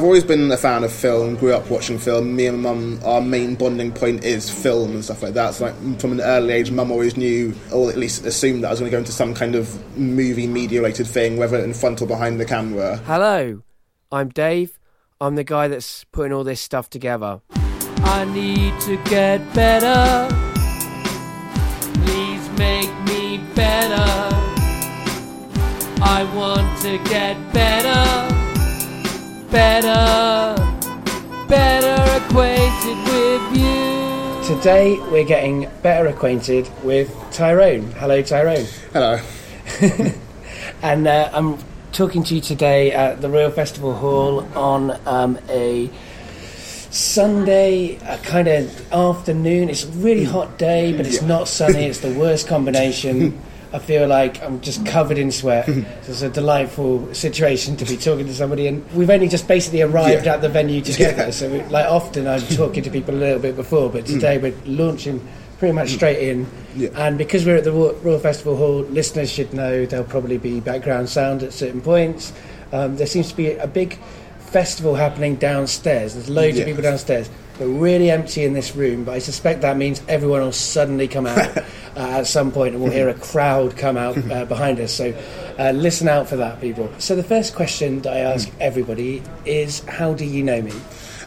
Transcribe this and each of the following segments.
I've always been a fan of film, grew up watching film. Me and mum, our main bonding point is film and stuff like that. So, like, from an early age, mum always knew, or at least assumed, that I was going to go into some kind of movie media related thing, whether in front or behind the camera. Hello, I'm Dave. I'm the guy that's putting all this stuff together. I need to get better. Please make me better. I want to get better better, better acquainted with you. Today we're getting better acquainted with Tyrone. Hello, Tyrone. Hello. and uh, I'm talking to you today at the Royal Festival Hall on um, a Sunday, a kind of afternoon. It's a really hot day, but it's not sunny. It's the worst combination. I feel like I'm just covered in sweat. so it's a delightful situation to be talking to somebody, and we've only just basically arrived yeah. at the venue together. Yeah. So, we, like often, I'm talking to people a little bit before, but today mm. we're launching pretty much straight in. Yeah. And because we're at the Royal Festival Hall, listeners should know there'll probably be background sound at certain points. Um, there seems to be a big festival happening downstairs. There's loads of people downstairs. We're really empty in this room, but I suspect that means everyone will suddenly come out uh, at some point and we'll hear a crowd come out uh, behind us. So uh, listen out for that, people. So the first question that I ask everybody is how do you know me?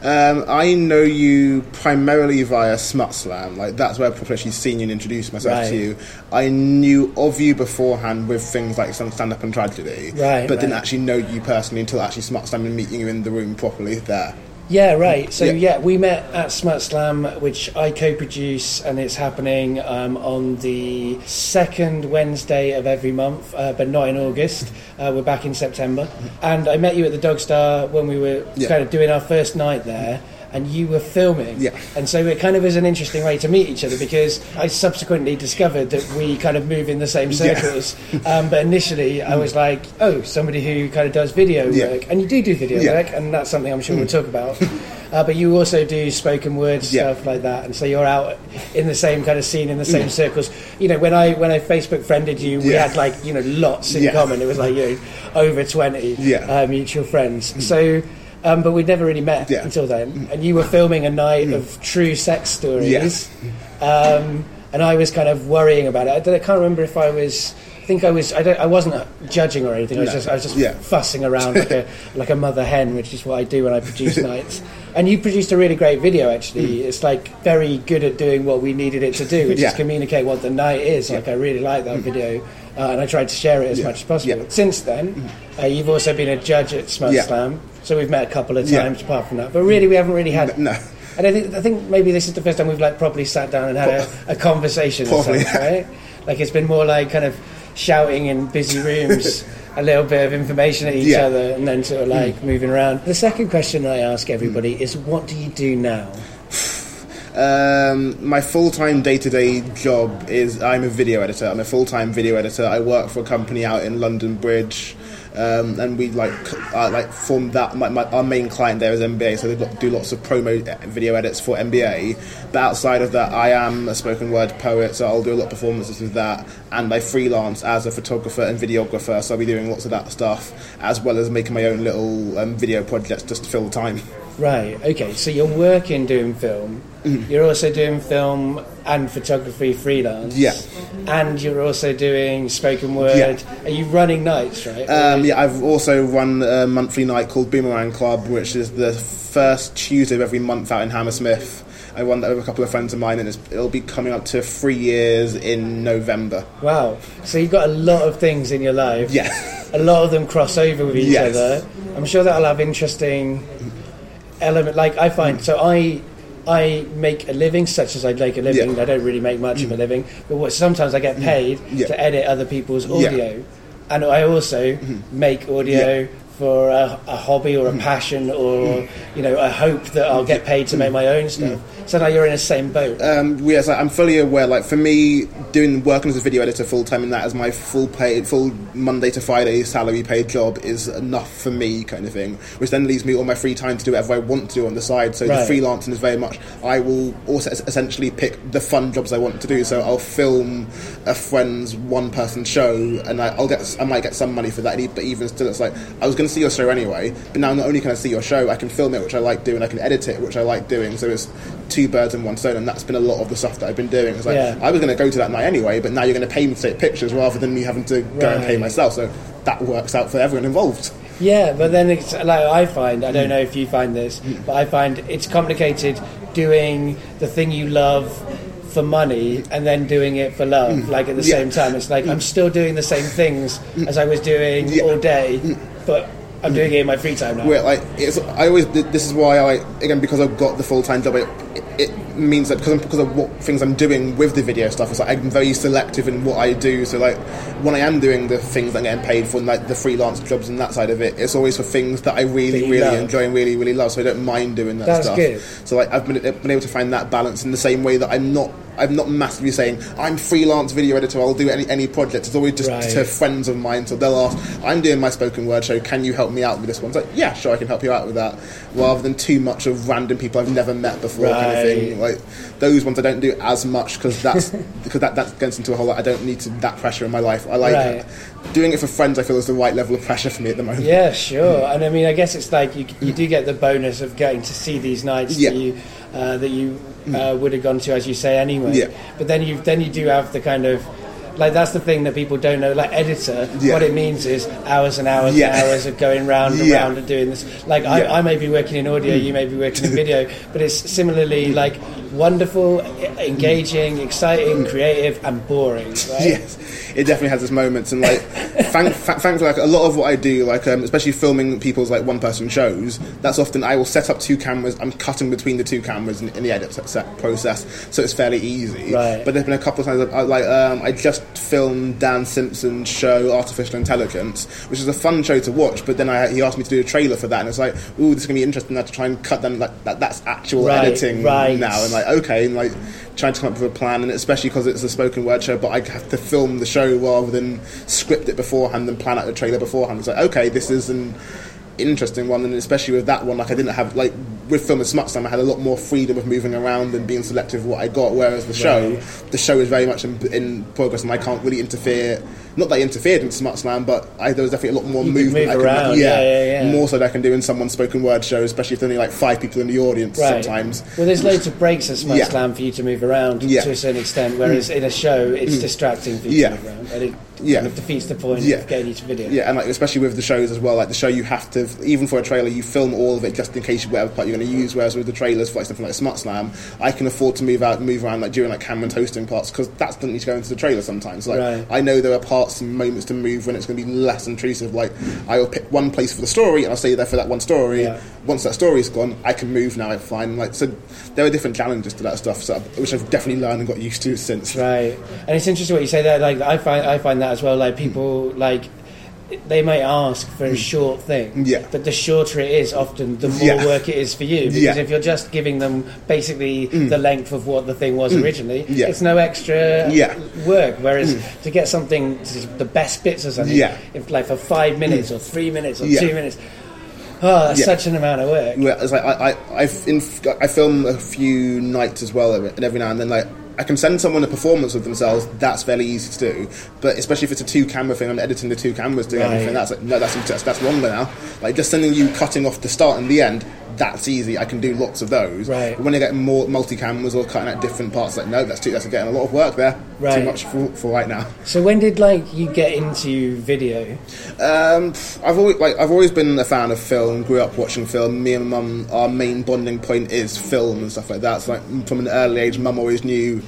Um, I know you primarily via Smut Slam. Like that's where I've actually seen you and introduced myself right. to you. I knew of you beforehand with things like some stand up and tragedy, right, but right. didn't actually know you personally until actually Smut Slam and meeting you in the room properly there. Yeah, right. So yeah. yeah. we met at Smut Slam, which I co-produce, and it's happening um, on the second Wednesday of every month, uh, but not in August. Uh, we're back in September, and I met you at the Dog Star when we were yeah. kind of doing our first night there and you were filming. Yeah. And so it kind of is an interesting way to meet each other because I subsequently discovered that we kind of move in the same circles. Yeah. um, but initially I was like, oh, somebody who kind of does video yeah. work. And you do do video yeah. work, and that's something I'm sure we'll talk about. Uh, but you also do spoken word stuff like that, and so you're out in the same kind of scene in the same circles. You know, when I when I Facebook friended you, we had like you know lots in common. It was like you know over twenty uh, mutual friends. Mm. So um, but we'd never really met yeah. until then. And you were filming a night mm. of true sex stories. Um, and I was kind of worrying about it. I, can't remember if I was. I think I was. I, I wasn't judging or anything. I was no. just. I was just yeah. fussing around like a like a mother hen, which is what I do when I produce nights. And you produced a really great video. Actually, mm. it's like very good at doing what we needed it to do, which is communicate what the night is. Like I really like that mm. video, uh, and I tried to share it as much as possible. Since then, mm. uh, you've also been a judge at Smut Slam. So we've met a couple of times yeah. apart from that. But really, we haven't really had. No. And I think, I think maybe this is the first time we've like properly sat down and had a, a conversation, Probably, sense, right? Like it's been more like kind of shouting in busy rooms, a little bit of information at each yeah. other, and then sort of like mm. moving around. The second question I ask everybody mm. is, what do you do now? Um, my full time day to day job is I'm a video editor. I'm a full time video editor. I work for a company out in London Bridge um, and we like uh, like from that my, my, our main client there is NBA, so they do lots of promo video edits for NBA. But outside of that, I am a spoken word poet, so I'll do a lot of performances with that, and I freelance as a photographer and videographer, so I'll be doing lots of that stuff as well as making my own little um, video projects just to fill the time. Right. Okay. So you're working doing film. Mm. You're also doing film and photography freelance. Yeah. And you're also doing spoken word. Yeah. Are you running nights, right? Um, yeah. I've also run a monthly night called Boomerang Club, which is the first Tuesday of every month out in Hammersmith. I run that with a couple of friends of mine, and it'll be coming up to three years in November. Wow! So you've got a lot of things in your life. Yeah. A lot of them cross over with each yes. other. I'm sure that'll have interesting element. Like I find, so I I make a living, such as I make a living. Yeah. I don't really make much mm. of a mm. living, but what, sometimes I get mm. paid yeah. to edit other people's audio, yeah. and I also mm. make audio for a, a, hobby or a mm. passion or mm. you know a hope that I'll get paid to mm. make my own stuff. So now you're in the same boat. Um, yes, I'm fully aware. Like for me, doing working as a video editor full time and that as my full paid, full Monday to Friday salary paid job is enough for me, kind of thing. Which then leaves me all my free time to do whatever I want to do on the side. So right. the freelancing is very much. I will also essentially pick the fun jobs I want to do. So I'll film a friend's one person show, and I, will get I might get some money for that. But even still, it's like I was going to see your show anyway. But now not only can I see your show, I can film it, which I like doing. I can edit it, which I like doing. So it's two birds in one stone, and that's been a lot of the stuff that I've been doing. It's like Yeah. I was going to go to that night anyway, but now you're going to pay me to take pictures rather than me having to go and pay myself. So that works out for everyone involved. Yeah, but then it's like I find I don't hmm. know if you find this, hmm. but I find it's complicated doing the thing you love for money and then doing it for love, hmm. like at the. Yeah. Same time. It's like I'm still doing the same things as I was doing Yeah. All day, but I'm doing it in my free time now. where like it's I always this is why I again because I've got the full time job it, it means that because, because of what things I'm doing with the video stuff it's like I'm very selective in what I do so like when I am doing the things that I'm getting paid for like the freelance jobs and that side of it it's always for things that I really really love. enjoy and really really love so I don't mind doing that That's stuff good. so like I've been, been able to find that balance in the same way that I'm not I'm not massively saying I'm freelance video editor I'll do any any project it's always just Right. to friends of mine so they'll ask I'm doing my spoken word show can you help me out with this one it's like yeah sure I can help you out with that rather than too much of random people I've never met before kind of thing Right. like those ones I don't do as much because that's because that, that gets into a whole lot I don't need to, that pressure in my life I like Right. doing it for friends I feel is the right level of pressure for me at the moment Yeah, sure. And I mean, I guess it's like you, you mm. do get the bonus of getting to see these nights Yeah. that you uh, that you uh, would have gone to, as you say, anyway. Yeah. But then you then you do have the kind of like that's the thing that people don't know. Like editor, Yeah. what it means is hours and hours Yeah. and hours of going round and Yeah. round and doing this. Like. Mm. I, I may be working in audio, you may be working in video, but it's similarly like wonderful, engaging, exciting, creative, and boring. Right? Yes, it definitely has its moments, and like, thank, fa- thankfully, like a lot of what I do, like um, especially filming people's like one-person shows, that's often I will set up two cameras. I'm cutting between the two cameras in, in the edit set, set process, so it's fairly easy. Right. But there's been a couple of times I, I, like um, I just filmed Dan Simpson's show Artificial Intelligence, which is a fun show to watch. But then I, he asked me to do a trailer for that, and it's like, ooh, this is gonna be interesting. Now to try and cut them like that. That's actual Right, editing right. now, and like okay, and like trying to come up with a plan, and especially because it's a spoken word show, but I have to film the show rather than script it beforehand and plan out the trailer beforehand. It's like okay, this is an interesting one, and especially with that one, like I didn't have like with film and smut slam, I had a lot more freedom of moving around and being selective of what I got. Whereas the show, Right. the show is very much in, in progress, and I can't really interfere. Not that I interfered in Smut slam, but I, there was definitely a lot more You movement. move I around, yeah, yeah, yeah. more so than I can do in someone's spoken word show, especially if there's only like five people in the audience Right. sometimes. Well, there's loads of breaks at Smut Yeah. Slam for you to move around Yeah. Mm. to a certain extent, whereas in a show it's distracting for you Yeah. to move around. And Yeah. kind of defeats the point Yeah. of getting to video. Yeah, and like especially with the shows as well. Like the show, you have to even for a trailer, you film all of it just in case whatever part you're going to use. Whereas with the trailers for like something like Smut Slam, I can afford to move out, move around like during like camera and hosting parts because that doesn't need to go into the trailer sometimes. Like Right. I know there are parts and moments to move when it's going to be less intrusive. Like I will pick one place for the story and I'll stay there for that one story. Yeah. Once that story's gone, I can move now. I'm fine. Like so, there are different challenges to that stuff, so, which I've definitely learned and got used to since. Right, and it's interesting what you say there. Like I find, I find that as well. Like people, like they might ask for a short thing, Mm. Yeah. but the shorter it is, often the more Yeah. work it is for you. Because Yeah. Mm. if you're just giving them basically the length of what the thing was originally, Yeah. it's no extra Yeah. work. Whereas to get something, the best bits or something, Yeah. if like for five minutes or three minutes or Yeah. two minutes, oh, that's Yeah. such an amount of work. Well, it's like I, I, I've in, I film a few nights as well, and every now and then, like I can send someone a performance of themselves. That's fairly easy to do, but especially if it's a two camera thing, I'm editing the two cameras doing Right. everything. That's like no, that's that's, that's longer now. Like just sending you cutting off the start and the end. That's easy. I can do lots of those. Right. But when you get more multi cameras or cutting out different parts, like no, that's too. That's getting a lot of work there. Right. Too much for, for right now. So when did like you get into video? Um, I've always like I've always been a fan of film. Grew up watching film. Me and mum, our main bonding point is film and stuff like that. So like from an early age, mum always knew,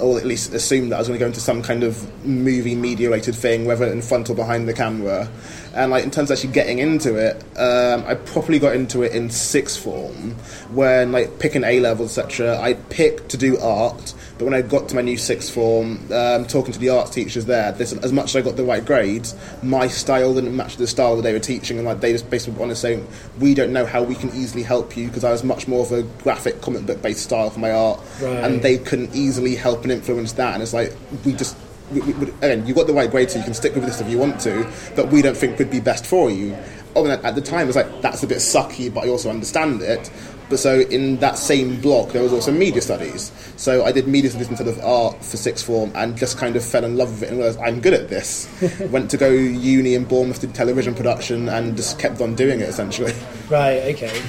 or at least assumed that I was going to go into some kind of movie media related thing, whether in front or behind the camera. And like in terms of actually getting into it, um, I probably got into it in sixth form when like picking A levels etc. I picked to do art. But when I got to my new sixth form, um, talking to the arts teachers there, this, as much as I got the right grades, my style didn't match the style that they were teaching, and like they just basically were honest saying, "We don't know how we can easily help you," because I was much more of a graphic comic book based style for my art, Right. and they couldn't easily help and influence that. And it's like we just. We, we, again, you got the right grade, so you can stick with this if you want to. But we don't think would be best for you. oh, at the time, I was like, that's a bit sucky, but I also understand it. But so in that same block, there was also media studies. So I did media studies instead of art for sixth form, and just kind of fell in love with it and realised I'm good at this. Went to go uni in Bournemouth, did television production, and just kept on doing it essentially. Right. Okay.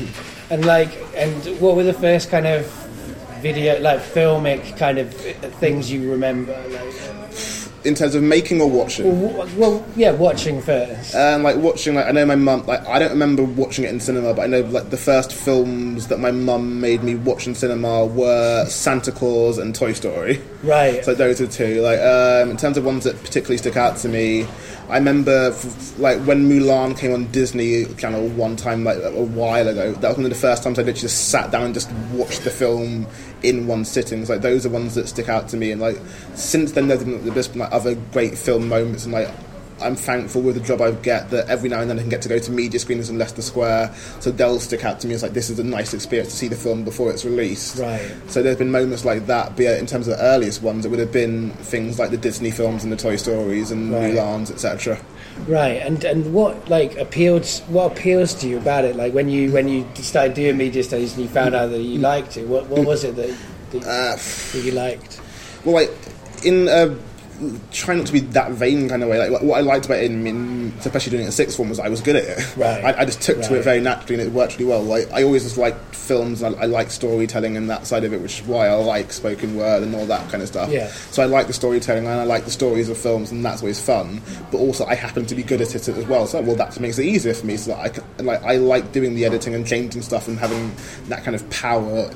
And like, and what were the first kind of video, like filmic kind of things you remember? Like, In terms of making or watching. well, well, yeah, watching first. Um, like watching, like I know my mum. Like I don't remember watching it in cinema, but I know like the first films that my mum made me watch in cinema were Santa Claus and Toy Story. Right. So those are two. Like um, in terms of ones that particularly stick out to me, I remember like when Mulan came on Disney Channel one time, like a while ago. That was one of the first times I literally just sat down and just watched the film in one sitting. Like those are ones that stick out to me. And like since then, there's been, there's been like other great film moments, and like I'm thankful with the job I get that every now and then I can get to go to media screenings in Leicester Square. So they'll stick out to me as like this is a nice experience to see the film before it's released. Right. So there's been moments like that. But yeah, in terms of the earliest ones, it would have been things like the Disney films and the Toy Stories and Right. Mulans, etc. Right, and and what like appealed? What appeals to you about it? Like when you when you started doing media studies and you found out that you liked it, what what was it that that, Uh, that you liked? well, like in a try not to be that vain kind of way. Like what I liked about it, in, in especially doing it in sixth form, was I was good at it. Right. I, I just took to it very naturally, and it worked really well. Like I always just liked films, and I, I like storytelling and that side of it, which is why I like spoken word and all that kind of stuff. Yeah. So I like the storytelling and I like the stories of films, and that's always fun. But also, I happen to be good at it as well. So well, that makes it easier for me. So that I can, like I like doing the editing and changing stuff and having that kind of power.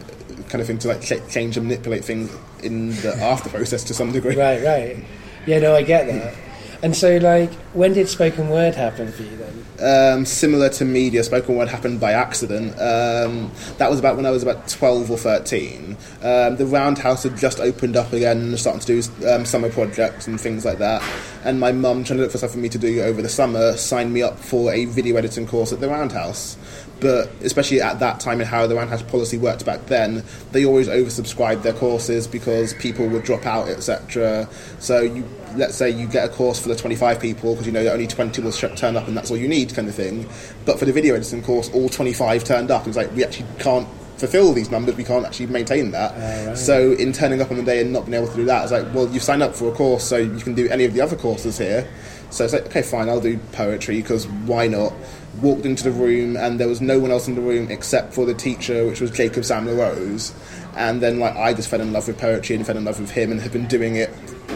Kind of thing to like ch- change and manipulate things in the after process to some degree. Right, right. Yeah, no, I get that. And so, like, when did spoken word happen for you then? um, similar to media, spoken word happened by accident. Um, that was about when I was about 12 or 13. Um, the Roundhouse had just opened up again and starting to do um, summer projects and things like that. And my mum, trying to look for stuff for me to do over the summer, signed me up for a video editing course at the Roundhouse. But especially at that time and how the Roundhouse policy worked back then, they always oversubscribed their courses because people would drop out, etc. So you, let's say you get a course for the 25 people because you know that only 20 will sh- turn up and that's all you need, kind of thing. But for the video editing course, all 25 turned up. It's like we actually can't fulfill these numbers. We can't actually maintain that. Oh, so in turning up on the day and not being able to do that, it's like, well, you signed up for a course, so you can do any of the other courses here. So it's like, okay, fine, I'll do poetry because why not? Walked into the room and there was no one else in the room except for the teacher, which was Jacob Sam-La Rose. And then like I just fell in love with poetry and fell in love with him and have been doing it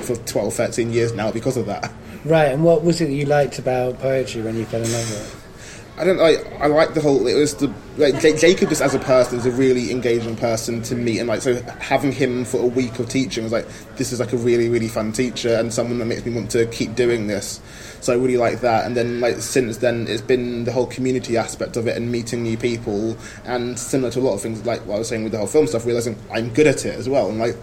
for 12, 13 years now because of that. Right, and what was it you liked about poetry when you fell in love with it? I don't like. I like the whole. It was the like J- Jacob just as a person is a really engaging person to meet, and like so having him for a week of teaching was like this is like a really really fun teacher and someone that makes me want to keep doing this. So I really like that. And then like since then, it's been the whole community aspect of it and meeting new people, and similar to a lot of things like what I was saying with the whole film stuff, realizing I'm good at it as well, and like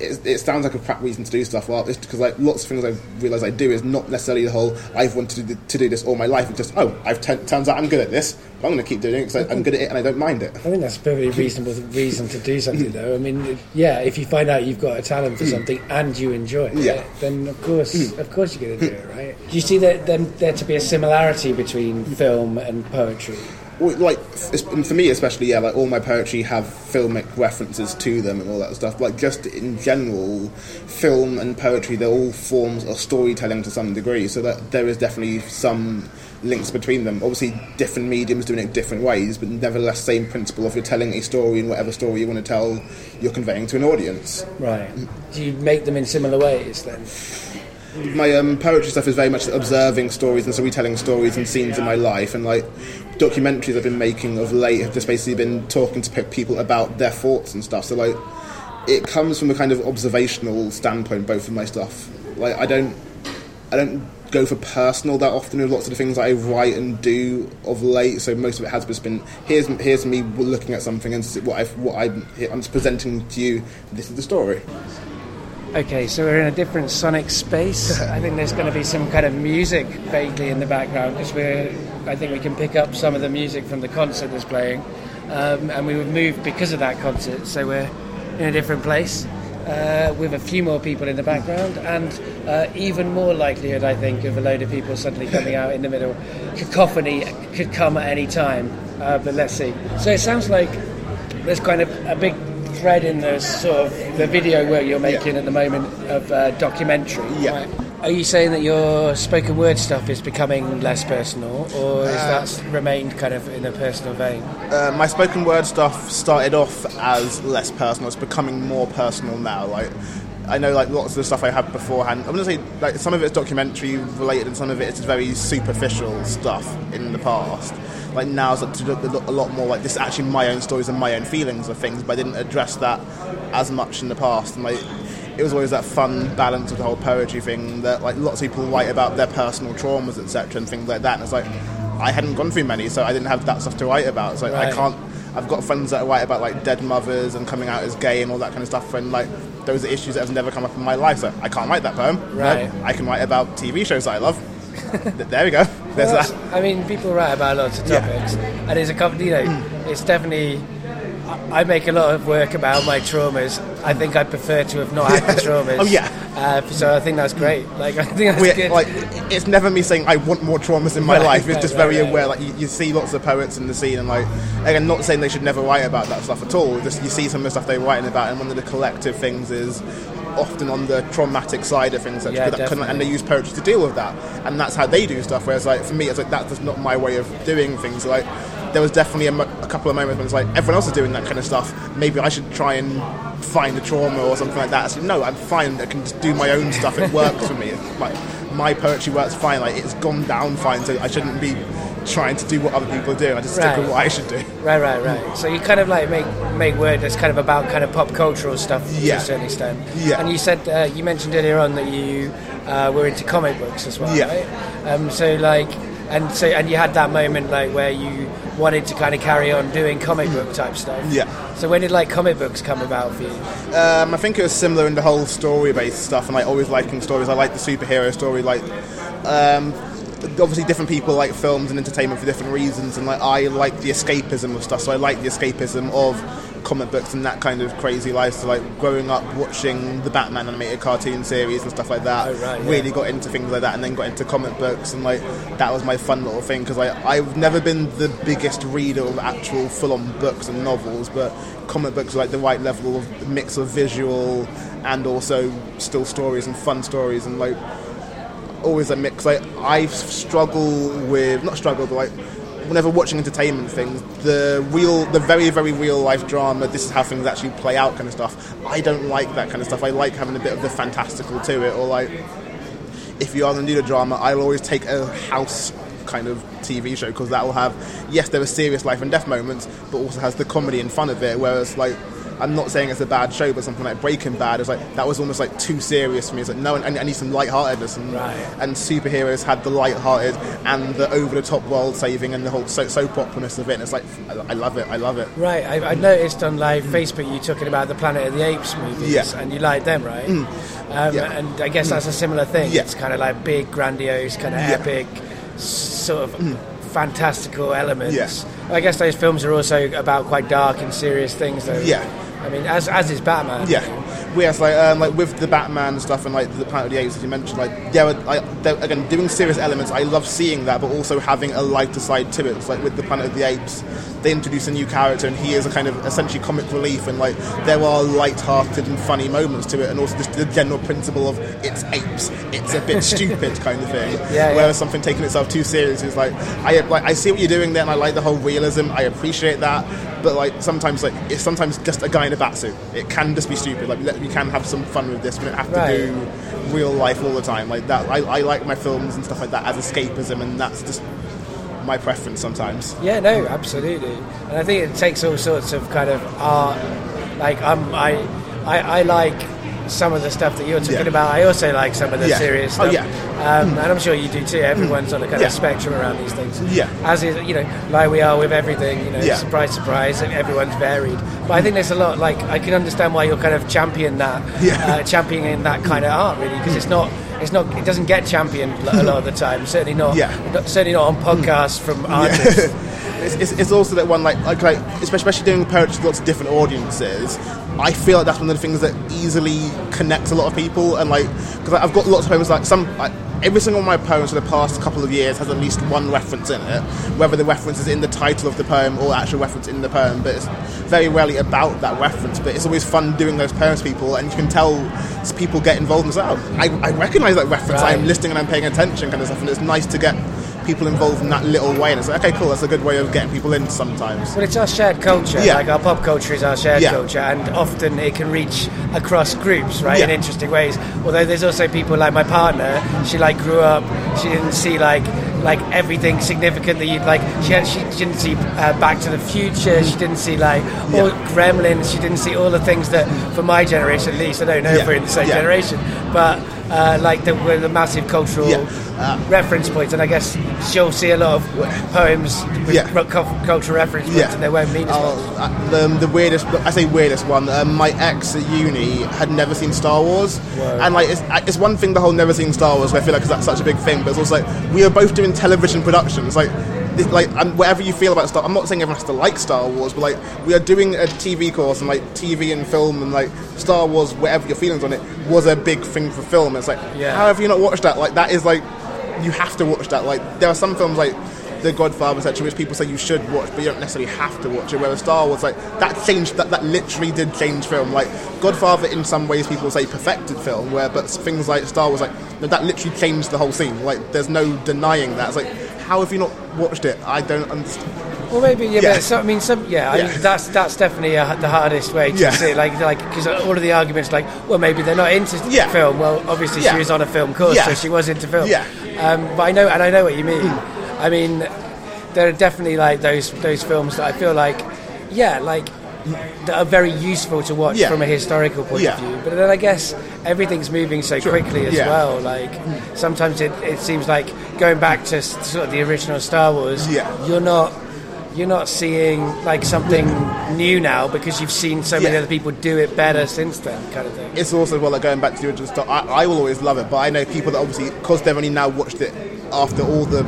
it, it sounds like a crap reason to do stuff. Well, it's because like lots of things I realise I do is not necessarily the whole I've wanted to do, to do this all my life. It's just oh, I've t- turns out I'm good at this. But I'm going to keep doing it because I'm good at it and I don't mind it. I think that's a perfectly reasonable reason to do something, though. I mean, yeah, if you find out you've got a talent for hmm. something and you enjoy it, Yeah. then of course, hmm. of course, you're going to do hmm. it, right? Do you see that there to be a similarity between film and poetry? Well, like for me especially, yeah, like all my poetry have filmic references to them and all that stuff. Like just in general, film and poetry, they're all forms of storytelling to some degree. So that there is definitely some links between them. Obviously, different mediums doing it different ways, but nevertheless, same principle of you're telling a story and whatever story you want to tell, you're conveying to an audience. Right. Do you make them in similar ways then? my um, poetry stuff is very much observing stories and so retelling stories and scenes in my life and like documentaries I've been making of late have just basically been talking to people about their thoughts and stuff. So like it comes from a kind of observational standpoint both of my stuff. Like I don't I don't go for personal that often with lots of the things I write and do of late. So most of it has just been here's here's me looking at something and what I've what I'm, I'm just presenting to you. This is the story Okay, so we're in a different sonic space. I think there's going to be some kind of music vaguely in the background because we're. I think we can pick up some of the music from the concert that's playing, um, and we would move because of that concert. So we're in a different place. uh, with a few more people in the background, and uh, even more likelihood, I think, of a load of people suddenly coming out in the middle. Cacophony could come at any time, uh, but let's see. So it sounds like there's kind of a big thread in the sort of the video work you're making Yeah. at the moment of uh, documentary. Yeah. right? Are you saying that your spoken word stuff is becoming less personal, or has Uh, that remained kind of in a personal vein? Uh, my spoken word stuff started off as less personal. It's becoming more personal now. Like I know, like lots of the stuff I had beforehand. I'm gonna say like some of it's documentary related, and some of it is very superficial stuff in the past. Like now, it's to look- look a lot more like this. is Actually, my own stories and my own feelings of things, but I didn't address that as much in the past. And like, it was always that fun balance of the whole poetry thing that like lots of people write about their personal traumas, etc., and things like that. And it's like I hadn't gone through many, so I didn't have that stuff to write about. So like I can't. I've got friends that write about like dead mothers and coming out as gay and all that kind of stuff, and like those are issues that have never come up in my life. So I can't write that poem. Right. I can write about TV shows that I love. There we go. There's Well, that. I mean, people write about lots of Yeah. topics, and it's a couple. You know, mm. it's definitely. I I make a lot of work about my traumas. I think I prefer to have not had the traumas. Oh, yeah. Uh, so I think that's great. Like I think that's good. like it's never me saying I want more traumas in my Right, life. It's right, just right, very aware. Like you, you see lots of poets in the scene, and like again, not saying they should never write about that stuff at all. Just you see some of the stuff they're writing about, and one of the collective things is often on the traumatic side of things, Yeah, that can- and they use poetry to deal with that, and that's how they do stuff. Whereas like for me, it's like that's just not my way of doing things. Like there was definitely a, mo- a couple of moments when it's like everyone else is doing that kind of stuff. Maybe I should try and find a trauma or something like that. So, no, I'm fine. I can just do my own stuff. It works for me. Like my poetry works fine. Like it's gone down fine. So I shouldn't be trying to do what other people are doing. I just stick Right. with what I should do. right, right, right. So you kind of like make make word that's kind of about kind of pop cultural stuff to Yeah. a certain extent. Yeah. And you said uh, you mentioned earlier on that you uh, were into comic books as well, Yeah. right? Um, so like, and so and you had that moment like where you wanted to kind of carry on doing comic book type stuff. Yeah. So when did like comic books come about for you? Um, I think it was similar in the whole story-based stuff, and like always liking stories. I like the superhero story. Like, um, obviously, different people like films and entertainment for different reasons, and like I like the escapism of stuff. So I like the escapism of comic books and that kind of crazy life. So like growing up watching the Batman animated cartoon series and stuff like that, Oh, right, yeah. really got into things like that, and then got into comic books, and like that was my fun little thing because like I've never been the biggest reader of actual full-on books and novels, but comic books are like the right level of mix of visual and also still stories and fun stories and like always a mix. Like I struggle with not struggle, but like whenever watching entertainment things, the real, the very very real life drama. This is how things actually play out, kind of stuff. I don't like that kind of stuff. I like having a bit of the fantastical to it, or like if you are going to do the drama, I'll always take a house kind of TV show because that will have yes, there are serious life and death moments, but also has the comedy and fun of it. Whereas like. I'm not saying it's a bad show, but something like Breaking Bad is like that was almost like too serious for me. It's like no, I, I need some lightheartedness, and Right. and superheroes had the lighthearted and the over-the-top world saving and the whole so- soap operaness of it. And it's like I, I love it, I love it. Right, I, I noticed on like mm. Facebook you talking about the Planet of the Apes movies, Yeah. and you like them, right? Mm. Um, Yeah. And I guess that's a mm. similar thing. Yeah. It's kind of like big, grandiose, kind of epic, sort of fantastical elements. Yeah. I guess those films are also about quite dark and serious things, though. Yeah. I mean, as as is Batman. Yeah, whereas like um, like with the Batman stuff and like the Planet of the Apes, as you mentioned, like yeah, I, they're- again doing serious elements. I love seeing that, but also having a lighter side to it. It's like with the Planet of the Apes, they introduce a new character, and he is a kind of essentially comic relief, and like there are light-hearted and funny moments to it, and also just the general principle of it's apes, it's a bit stupid kind of thing. yeah. Whereas something taking itself too serious is like I like I see what you're doing there, and I like the whole realism. I appreciate that, but like sometimes like it's sometimes just a guy in a bat suit. It can just be stupid. Like we can have some fun with this. We don't have to Right. do real life all the time like that. I, I like my films and stuff like that as escapism, and that's just my preference sometimes. Yeah, no, absolutely. And I think it takes all sorts of kind of art. Like um, I, I, I like some of the stuff that you're talking Yeah. about. I also like some of the Yeah. serious Oh, stuff. yeah. Um, and I'm sure you do too. Everyone's on a kind Yeah. of spectrum around these things. Yeah. As is, you know, like we are with everything. You know, Yeah. surprise, surprise. Everyone's varied. But I think there's a lot. Like I can understand why you're kind of champion that, Yeah. uh, championing that kind of art really, because it's not. It's not. It doesn't get championed a lot of the time. Certainly not. Yeah. not- Certainly not on podcasts from artists. it's, it's, it's also that one like like, like especially doing poetry to lots of different audiences. I feel like that's one of the things that easily connects a lot of people, and like because I've got lots of poems like some. Like, every single one of my poems for the past couple of years has at least one reference in it, whether the reference is in the title of the poem or actual reference in the poem. But it's very rarely about that reference. But it's always fun doing those poems, people, and you can tell people get involved themselves. I, I recognise that reference. Right. I'm listening and I'm paying attention, kind of stuff, and it's nice to get people involved in that little way. And it's like, okay, cool. That's a good way of getting people in sometimes. Well, it's our shared culture. Yeah. Like our pop culture is our shared Yeah. culture, and often it can reach across groups, right, in interesting ways. Although there's also people like my partner. She like grew up. She didn't see like like everything significant that you'd like. She had, she didn't see uh, Back to the Future. She didn't see like all Yeah. Gremlins. She didn't see all the things that, for my generation at least, I don't know if we're in the same Yeah. generation, but. Uh, like the, were the massive cultural Yeah. Uh, reference points, and I guess she'll see a lot of poems with Yeah. cultural reference points, and they won't mean. Oh, uh, the, the weirdest, I say weirdest one. Um, my ex at uni had never seen Star Wars, Whoa. and like it's, it's one thing the whole never seen Star Wars. I feel like 'cause that's such a big thing, but it's also like we are both doing television productions. Like, this, like um, whatever you feel about Star, I'm not saying everyone has to like Star Wars, but like we are doing a TV course and like TV and film and like Star Wars, whatever your feelings on it was a big thing for film. It's like Yeah. how have you not watched that? Like that is like you have to watch that. Like there are some films like The Godfather, etc., which people say you should watch, but you don't necessarily have to watch it. Whereas Star Wars, like that changed, that, that literally did change film. Like Godfather, in some ways, people say perfected film, where but things like Star Wars, like that literally changed the whole scene. Like there's no denying that. It's like how have you not watched it? I don't understand. Well, maybe yeah. Yeah. But so, I mean, some yeah. I mean, that's that's definitely uh the hardest way to Yeah. see it. Like like because all of the arguments like, well, maybe they're not into Yeah. film. Well, obviously she was on a film course, Yeah. so she was into film. Yeah. Um, but I know, and I know what you mean. I mean, there are definitely like those those films that I feel like, yeah, like. That are very useful to watch Yeah. from a historical point Yeah. of view, but then I guess everything's moving so quickly as Yeah. well. Like sometimes it, it seems like going back to sort of the original Star Wars, Yeah. you're not you're not seeing like something new now because you've seen so many Yeah. other people do it better since then, kind of thing. It's also well like going back to the original stuff. I, I will always love it, but I know people that obviously because they've only now watched it after all the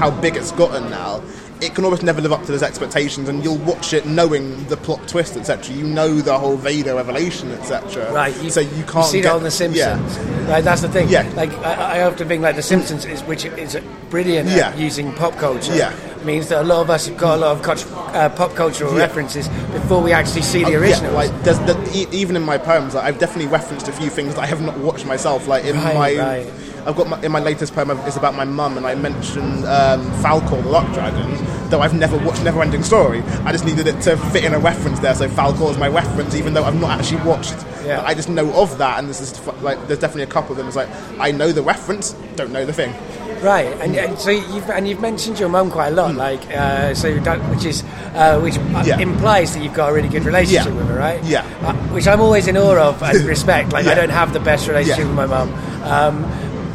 how big it's gotten now. It can almost never live up to those expectations, and you'll watch it knowing the plot twist, etc. You know the whole Vader revelation, etc. Right, so you can't see get, that on The Simpsons. Yeah, Right, that's the thing. Yeah. Like I, I often think like The Simpsons is which is brilliant Yeah. using pop culture. Yeah. means that a lot of us have got a lot of uh, pop cultural Yeah. references before we actually see the original. Yeah, like there's even in my poems, like, I've definitely referenced a few things that I have not watched myself. Like in Right, my, right. I've got my, in my latest poem it's about my mum, and I mentioned um, Falkor the Luck Dragon, though I've never watched Neverending Story. I just needed it to fit in a reference there, so Falkor is my reference, even though I've not actually watched. Yeah. I just know of that, and this is like there's definitely a couple of them. It's like I know the reference, don't know the thing. Right, and, and so you've and you've mentioned your mum quite a lot, like uh, so that, which is uh, which uh, Hmm. Yeah. implies that you've got a really good relationship Yeah. with her, right? Yeah. Uh, which I'm always in awe of and respect. Like I don't have the best relationship Yeah. with my mum.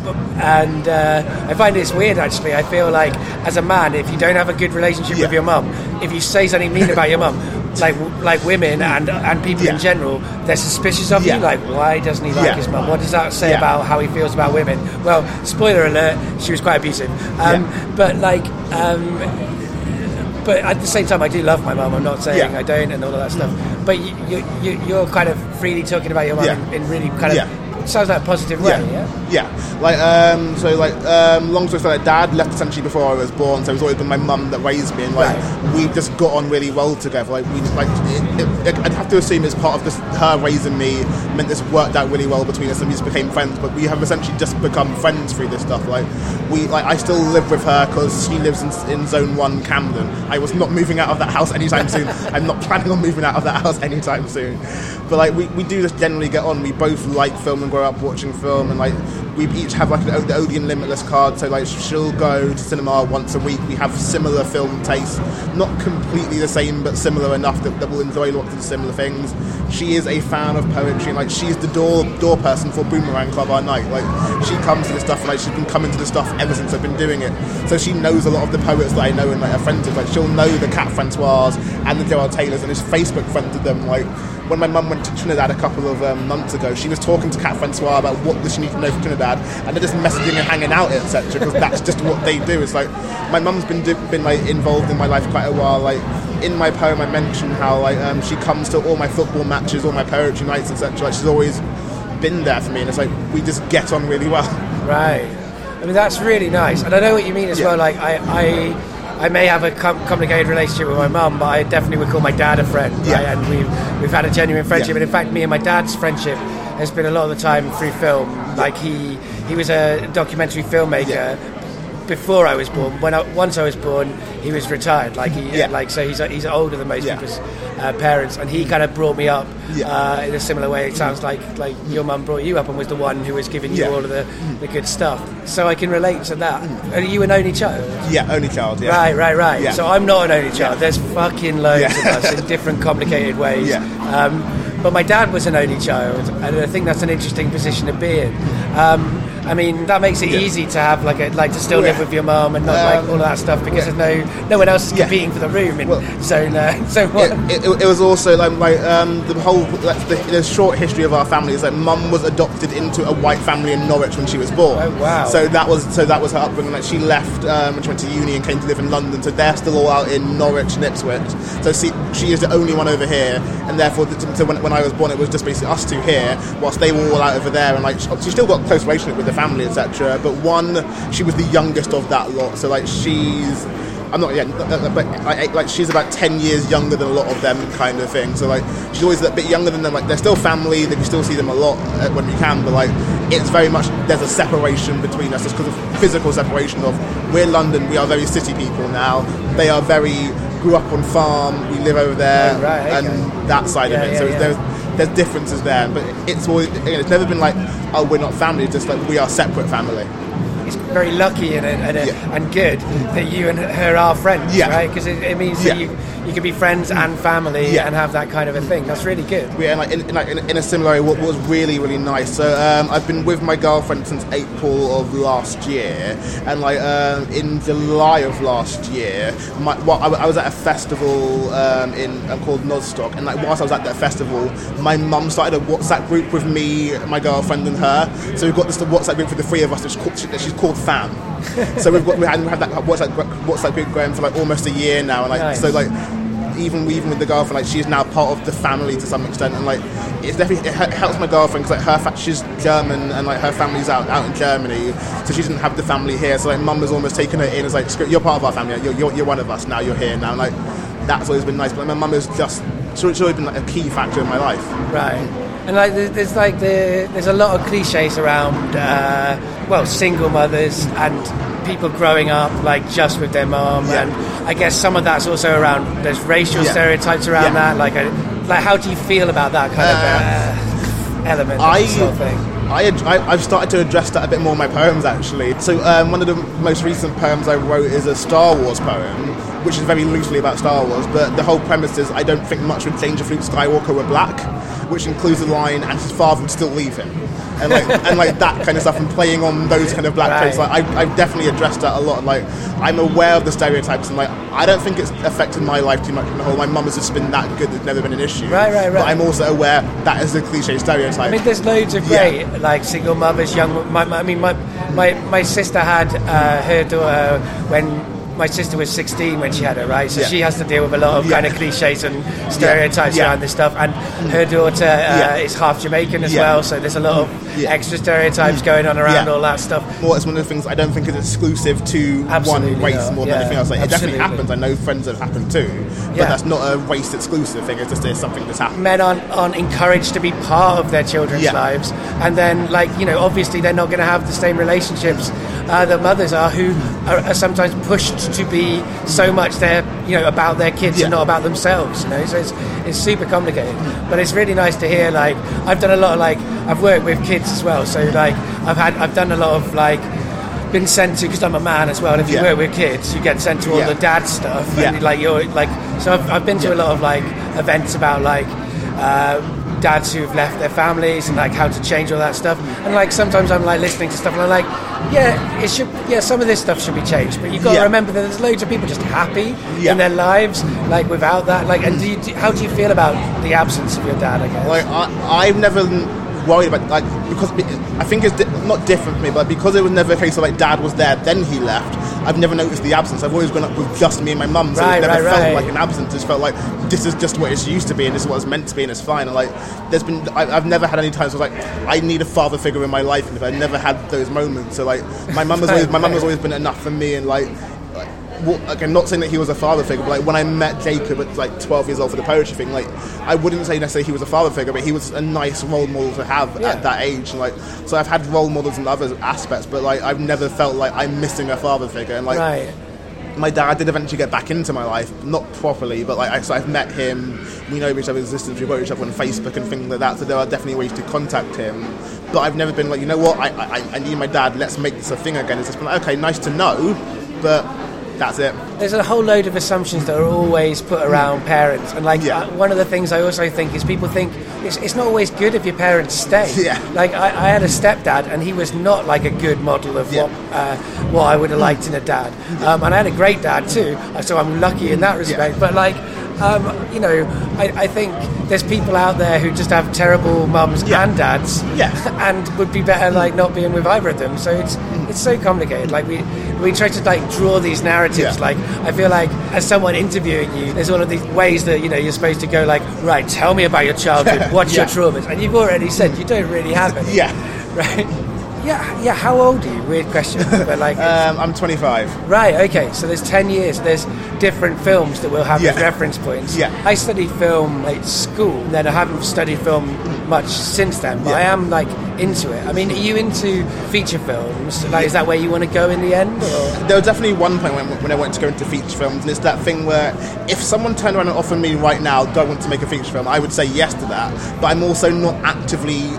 And uh, I find it's weird actually. I feel like as a man, if you don't have a good relationship Yeah. with your mum, if you say something mean about your mum, like like women and and people in general, they're suspicious of Yeah. you. Like, why doesn't he like Yeah. his mum? What does that say Yeah. about how he feels about women? Well, spoiler alert, she was quite abusive. Um, Yeah. But like, um, but at the same time, I do love my mum. I'm not saying Yeah. I don't and all of that stuff. But you, you, you, you're kind of freely talking about your mum Yeah. in, in really kind of Yeah. Sounds like a positive way. Yeah. yeah. Like, um, so like, um, long story short, like, dad left essentially before I was born, so it's always been my mum that raised me, and like, Right. we just got on really well together. Like, we like, it, it, I'd have to assume it's part of just her raising me meant this worked out really well between us, and we just became friends. But we have essentially just become friends through this stuff. Like, we like, I still live with her because she lives in, in Zone One, Camden. I was not moving out of that house anytime soon. I'm not planning on moving out of that house anytime soon. But like, we, we do just generally get on. We both like film and grow up watching film, and like we each have like an Odeon Limitless card. So like she'll go to cinema once a week. We have similar film tastes, not completely the same, but similar enough that, that we'll enjoy lots of similar things. She is a fan of poetry, and like she's the door door person for Boomerang Club our night. Like she comes to the stuff, and like she's been coming to the stuff ever since I've been doing it. So she knows a lot of the poets that I know and like her friends. Like she'll know the Cat Francois and the Gerald Taylors, and is Facebook friended them. Like when my mum went to Trinidad a couple of um, months ago, she was talking to Cat Francois about what does she need to know for Trinidad dad, and they're just messaging and hanging out, etc. Because that's just what they do. It's like my mum's been do- been like involved in my life quite a while. Like in my poem, I mentioned how like um, she comes to all my football matches, all my poetry nights, etc. Like she's always been there for me, and it's like we just get on really well. Right. I mean, that's really nice, and I know what you mean as Yeah. well. Like, I, I, I may have a com- complicated relationship with my mum, but I definitely would call my dad a friend. Yeah. right? And we've we've had a genuine friendship, Yeah. and in fact, me and my dad's friendship has been a lot of the time through film. Like he he was a documentary filmmaker. Yeah. Before I was born, when I, once I was born, he was retired. Like he, Yeah. like so, he's he's older than most Yeah. people's uh, parents, and he kind of brought me up uh, in a similar way. It sounds like like your mum brought you up and was the one who was giving you all of the, the good stuff. So I can relate to that. Are you an only child? Yeah, only child. Yeah. Right, right, right. So I'm not an only child. There's fucking loads of us in different complicated ways. Um, but my dad was an only child, and I think that's an interesting position to be in. Um, I mean, that makes it Yeah. easy to have like a, like to still Yeah. live with your mum and not like Um, all of that stuff because yeah. there's no no one else is competing for the room in Well, zone uh, zone one. it, it, it was also like, like um, the whole like, the, the short history of our family is that mum was adopted into a white family in Norwich when she was born. Oh, wow. So that was so that was her upbringing. Like she left um, when she went to uni and came to live in London. So they're still all out in Norwich and Ipswich. So see, she is the only one over here, and therefore, the, so when, when I was born, it was just basically us two here, whilst they were all out over there. And like she, she still got close relationship with the family, etc. But one, she was the youngest of that lot. So like she's. I'm not yet, but I, like she's about ten years younger than a lot of them, kind of thing. So like she's always a bit younger than them. Like they're still family. They can still see them a lot uh, when we can, but like it's very much there's a separation between us just because of physical separation. Of we're London, we are very city people now. They are very grew up on farm. We live over there, Oh, right, okay. and that side Yeah, of it. yeah, so yeah. there's there's differences there, but it's always it's never been like oh we're not family. It's just like we are separate family. Very lucky and and, and, Yeah. and good that you and her are friends, Yeah. right? Because it, it means that you you can be friends and family Yeah. and have that kind of a thing. That's really good. Yeah, and like in, in, like in, in a similar way, what was really really nice. So um, I've been with my girlfriend since April of last year, and like um, in July of last year, my, well, I, I was at a festival um, in um, called Nozstock, and like whilst I was at that festival, my mum started a WhatsApp group with me, my girlfriend, and her. So we've got this WhatsApp group for the three of us. That's called, she's called Fam. so we've got we had, we had that WhatsApp gr- WhatsApp group going for like almost a year now, and like Nice. so like even even with the girlfriend, like she's now part of the family to some extent, and like it's definitely it helps my girlfriend because like her fa- she's German and like her family's out out in Germany, so she doesn't have the family here. So like mum has almost taken her in as like you're part of our family, you're, you're, you're one of us now, you're here now. And, like that's always been nice. But my mum has just she's always been like a key factor in my life. Right. And like, there's, like the there's a lot of cliches around, uh, well, single mothers and people growing up like just with their mom, Yeah. and I guess some of that's also around. There's racial Yeah. stereotypes around Yeah. that. Like, uh, like how do you feel about that kind of uh, element? I, sort of thing I, I, I've started to address that a bit more in my poems actually. So um, one of the most recent poems I wrote is a Star Wars poem, which is very loosely about Star Wars, but the whole premise is I don't think much would change if Luke Skywalker were black, which includes the line, and his father would still leave him. And like, and like that kind of stuff, and playing on those kind of black Right. Like, I, I've definitely addressed that a lot. Like, I'm aware of the stereotypes, and like, I don't think it's affected my life too much. On the whole, my mum has just been that good; there's never been an issue. Right, right, right. But. I'm also aware that is a cliche stereotype. I mean, there's loads of Yeah. great like single mothers, young. My, my, I mean, my my my sister had uh, her daughter when. My sister was 16 when she had her, right? So Yeah. she has to deal with a lot of Yeah. kind of cliches and stereotypes Yeah. around this stuff. And her daughter uh, is half Jamaican as well, so there's a lot of Yeah. extra stereotypes going on around all that stuff. Well, it's one of the things I don't think is exclusive to Absolutely one race not. more than anything else. Like, it definitely happens. I know friends have happened too, but that's not a race exclusive thing. It's just it's something that's happened. men aren't, aren't encouraged to be part of their children's lives and then like you know obviously they're not going to have the same relationships uh, that mothers are who are, are sometimes pushed to be so much there you know about their kids Yeah. and not about themselves you know so it's, it's super complicated but it's really nice to hear like I've done a lot of like I've worked with kids as well so like I've had I've done a lot of like been sent to because I'm a man as well. And if you Yeah. work with kids, you get sent to all Yeah. the dad stuff. And Yeah. like you're like, so I've, I've been to a lot of like events about like uh, dads who've left their families and like how to change all that stuff. And like sometimes I'm like listening to stuff and I'm like, yeah, it should. Yeah, some of this stuff should be changed. But you've got to remember that there's loads of people just happy Yeah. in their lives, like without that. Like, and do you, do, how do you feel about the absence of your dad? I guess. Like I, I've never worried about like because I think it's di- not different for me, but because it was never a case of like dad was there, then he left. I've never noticed the absence. I've always grown up with just me and my mum, so Right, it never right, felt right. like an absence. It just felt like this is just what it's used to be, and this is what it's meant to be, and it's fine. And like, there's been I, I've never had any times where I was like I need a father figure in my life, and if I've never had those moments. So like, my mum has always my mum has always been enough for me, and like. Well, I'm not saying that he was a father figure, but like when I met Jacob at like 12 years old for the poetry thing, like I wouldn't say necessarily he was a father figure, but he was a nice role model to have Yeah. at that age. And like, so I've had role models in other aspects, but like I've never felt like I'm missing a father figure. And like, Right. my dad did eventually get back into my life, not properly, but like I, so I've met him. We know each other's existence. We've got each other on Facebook and things like that. So there are definitely ways to contact him. But I've never been like, you know what? I I, I need my dad. Let's make this a thing again. It's just been like, okay, nice to know, but that's it. There's a whole load of assumptions that are always put around parents, and like Yeah. uh, one of the things I also think is people think it's, it's not always good if your parents stay. Yeah. Like I, I had a stepdad, and he was not like a good model of Yeah. what uh, what I would have liked in a dad. Um, and I had a great dad too, so I'm lucky in that respect. But like. Um, you know, I, I think there's people out there who just have terrible mums Yeah. and dads, Yeah. and would be better like not being with either of them. So it's it's so complicated. Like we we try to like draw these narratives. Yeah. Like I feel like as someone interviewing you, there's one of these ways that you know you're supposed to go like, right, tell me about your childhood. What's your traumas? And you've already said you don't really have any. Yeah. Right. Yeah, yeah. How old are you? Weird question, but like, Um, I'm 25. right, okay. So there's ten years. There's different films that we'll have Yeah. as reference points. Yeah. I studied film at school, then I haven't studied film much since then. But Yeah. I am like into it. I mean, are you into feature films? Like, is that where you want to go in the end? Or? There was definitely one point when, when I wanted to go into feature films, and it's that thing where if someone turned around and offered me right now, do I want to make a feature film? I would say yes to that, but I'm also not actively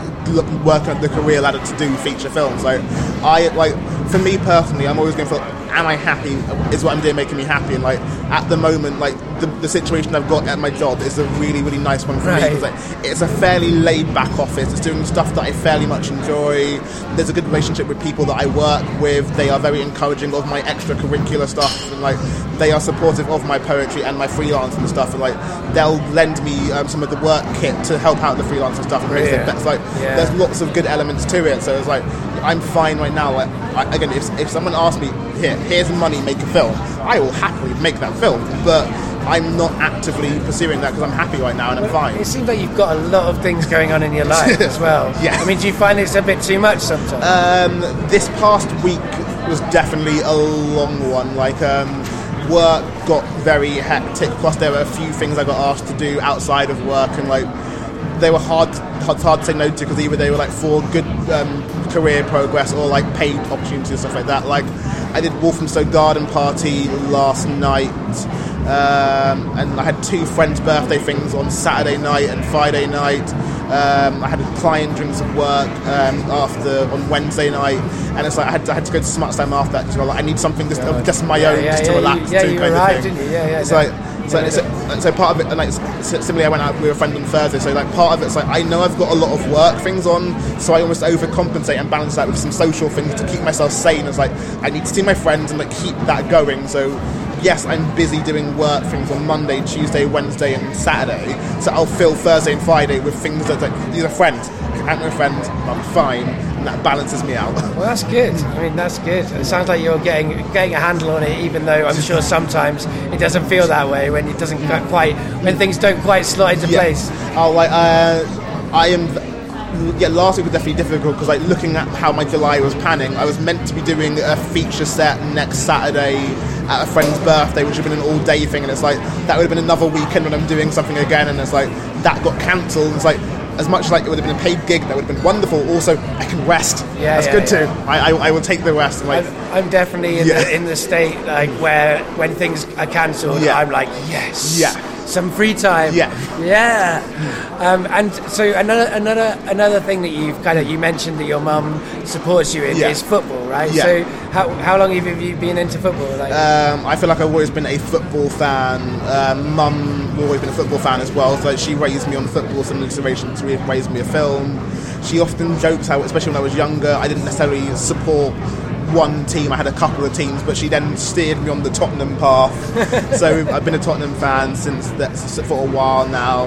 working up the career ladder to do feature films. Like, I like for me personally, I'm always going for am I happy? Is what I'm doing making me happy? And like at the moment, like the, the situation I've got at my job is a really really nice one for me because like it's a fairly laid back office. It's doing stuff that I fairly much enjoy. There's a good relationship with people that I work with. They are very encouraging of my extracurricular stuff and like they are supportive of my poetry and my freelance and stuff. And like they'll lend me um, some of the work kit to help out the freelance and stuff. And things like Brilliant. It's like Yeah. there's lots of good elements to it. So it's like I'm fine right now. Like I, again, if, if someone asked me here, here's money, make a film, I will happily make that film. But I'm not actively pursuing that because I'm happy right now and I'm fine. It seems like you've got a lot of things going on in your life as well. Yeah. I mean, do you find it's a bit too much sometimes? Um, this past week was definitely a long one. Like, um, work got very hectic. Plus, there were a few things I got asked to do outside of work, and like, they were hard, hard, hard to say no to because either they were like for good um, career progress or like paid opportunities and stuff like that. Like, I did Walthamstow Garden Party last night. Um, and I had two friends' birthday things on Saturday night and Friday night. Um, I had a client drinks some work um, after on Wednesday night, and it's like I had to, I had to go to Smut Slam after that. 'cause I like, I need something just of just my Yeah, own, yeah, just to yeah, relax. yeah, to you kind of thing. didn't you? Yeah, yeah, It's like so, Yeah, so, part of it, and like similarly, I went out with a friend on Thursday. So like part of it's like I know I've got a lot of work things on, so I almost overcompensate and balance that with some social things to keep myself sane. It's like I need to see my friends and like keep that going. So yes, I'm busy doing work things on Monday, Tuesday, Wednesday, and Saturday. So I'll fill Thursday and Friday with things that like these are friends. I'm my friends. I'm fine, that balances me out. Well, that's good. I mean, that's good. It sounds like you're getting getting a handle on it, even though I'm sure sometimes it doesn't feel that way when it doesn't quite when things don't quite slide into place. Oh, like uh, I am. Yeah, last week was definitely difficult because, like, looking at how my July was panning, I was meant to be doing a feature set next Saturday at a friend's birthday, which would have been an all-day thing, and it's like that would have been another weekend when I'm doing something again, and it's like that got cancelled. and It's like as much like it would have been a paid gig, that would have been wonderful. Also, I can rest. Yeah, that's yeah, good yeah. too. I, I, I will take the rest. And like, I'm, I'm definitely in, Yeah. the, in the state like where when things are cancelled, Yeah. I'm like yes, Yeah. some free time, Yeah. yeah. Um, and so another another another thing that you've kind of you mentioned that your mum supports you in is football, right? Yeah. So how how long have you been into football? Like, Um, I feel like I've always been a football fan. Um, Mum always been a football fan as well. So she raised me on football, similar to to raised me a film. She often jokes how, especially when I was younger, I didn't necessarily support one team. I had a couple of teams, but she then steered me on the Tottenham path. so I've been a Tottenham fan since that, for a while now.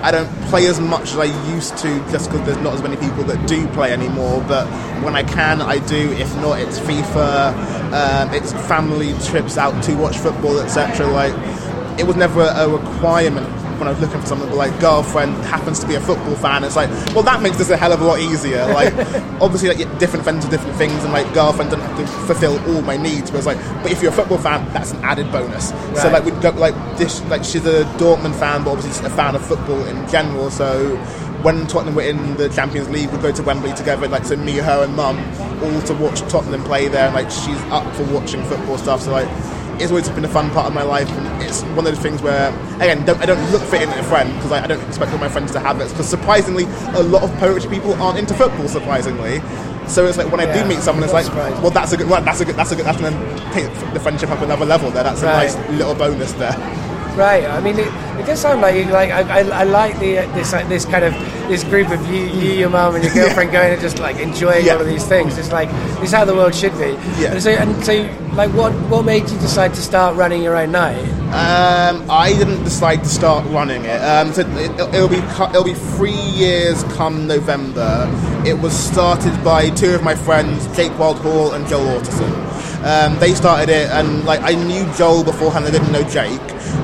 I don't play as much as I used to just because there's not as many people that do play anymore. But when I can, I do. If not, it's FIFA, um, it's family trips out to watch football, etc. Like it was never a requirement when I was looking for someone, but like girlfriend happens to be a football fan. It's like, well, that makes this a hell of a lot easier. Like, obviously, like different friends are different things, and like girlfriend doesn't have to fulfill all my needs. But it's like, but if you're a football fan, that's an added bonus. Right. So like we go like this, like she's a Dortmund fan, but obviously a fan of football in general. So when Tottenham were in the Champions League, we'd go to Wembley together, like so me, her, and mum, all to watch Tottenham play there. And like she's up for watching football stuff. So like it's always been a fun part of my life, and it's one of the things where, again, don't, I don't look for it in a friend because I, I, don't expect all my friends to have it. Because surprisingly, a lot of poetry people aren't into football. Surprisingly, so it's like when I do meet someone, it's like, surprised. well, that's a good, well, that's a good, that's a good, that's going to take the friendship up another level. There, that's a right. nice little bonus there. Right. I mean, it, it does sound like you like I, I, I like the this like, this kind of this group of you, you, your mum, and your girlfriend going and just like enjoying yeah. all of these things. It's like this is how the world should be. Yeah. And so, and so, like, what what made you decide to start running your own night? Um, I didn't decide to start running it. Um, so it, will be it'll be three years come November. It was started by two of my friends, Jake Wildhall and Joel Ortison. Um, they started it, and like I knew Joel beforehand. I didn't know Jake,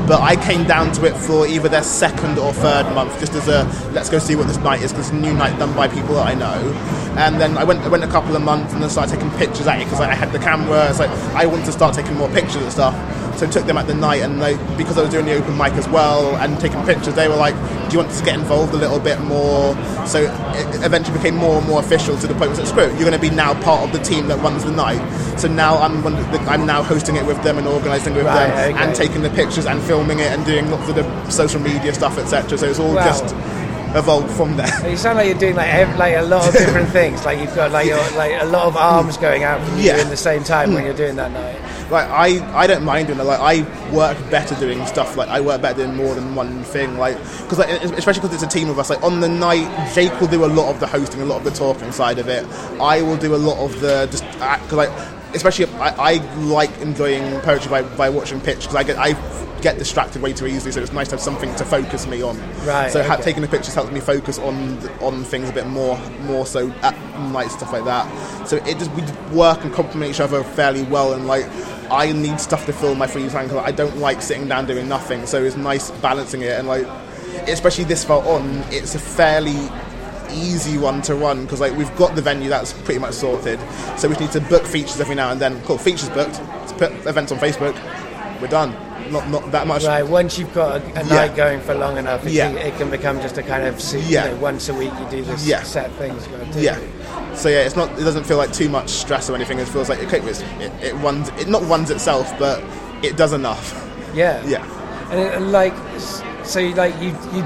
but I came down to it for either their second or third month, just as a let's go see what this night is, because it's a new night done by people that I know. And then I went, I went a couple of months, and then started taking pictures at it because like, I had the camera. It's like I wanted to start taking more pictures and stuff. So I took them at the night, and they, because I was doing the open mic as well and taking pictures, they were like, "Do you want to get involved a little bit more?" So it eventually became more and more official to the point where it's screw, you're going to be now part of the team that runs the night. So now I'm one, I'm now hosting it with them and organising with right, them okay. and taking the pictures and filming it and doing lots of the social media stuff, etc. So it's all wow. just evolved from there. So you sound like you're doing like every, like a lot of different things. Like you've got like your, like a lot of arms going out from you yeah. in the same time when mm. you're doing that night like I, I don't mind doing it. Like I work better doing stuff. Like I work better doing more than one thing. Like because like, especially because it's a team of us. Like on the night, Jake will do a lot of the hosting, a lot of the talking side of it. I will do a lot of the just because like especially I, I, like enjoying poetry by, by watching pitch because I get I get distracted way too easily. So it's nice to have something to focus me on. Right. So okay. ha- taking the pictures helps me focus on on things a bit more more so at night stuff like that. So it just we work and complement each other fairly well and like I need stuff to fill my free time because I don't like sitting down doing nothing. So it's nice balancing it and like, especially this far on, it's a fairly easy one to run because like we've got the venue that's pretty much sorted. So we need to book features every now and then. Cool, features booked. Let's put events on Facebook. We're done. Not not that much. Right. Once you've got a, a night going for long enough, it, yeah. can, it can become just a kind of yeah. You know, once a week you do this yeah. set things. Yeah. So yeah, it's not. It doesn't feel like too much stress or anything. It feels like okay, it, it runs. It not runs itself, but it does enough. Yeah. Yeah. And, it, like, so you, like you you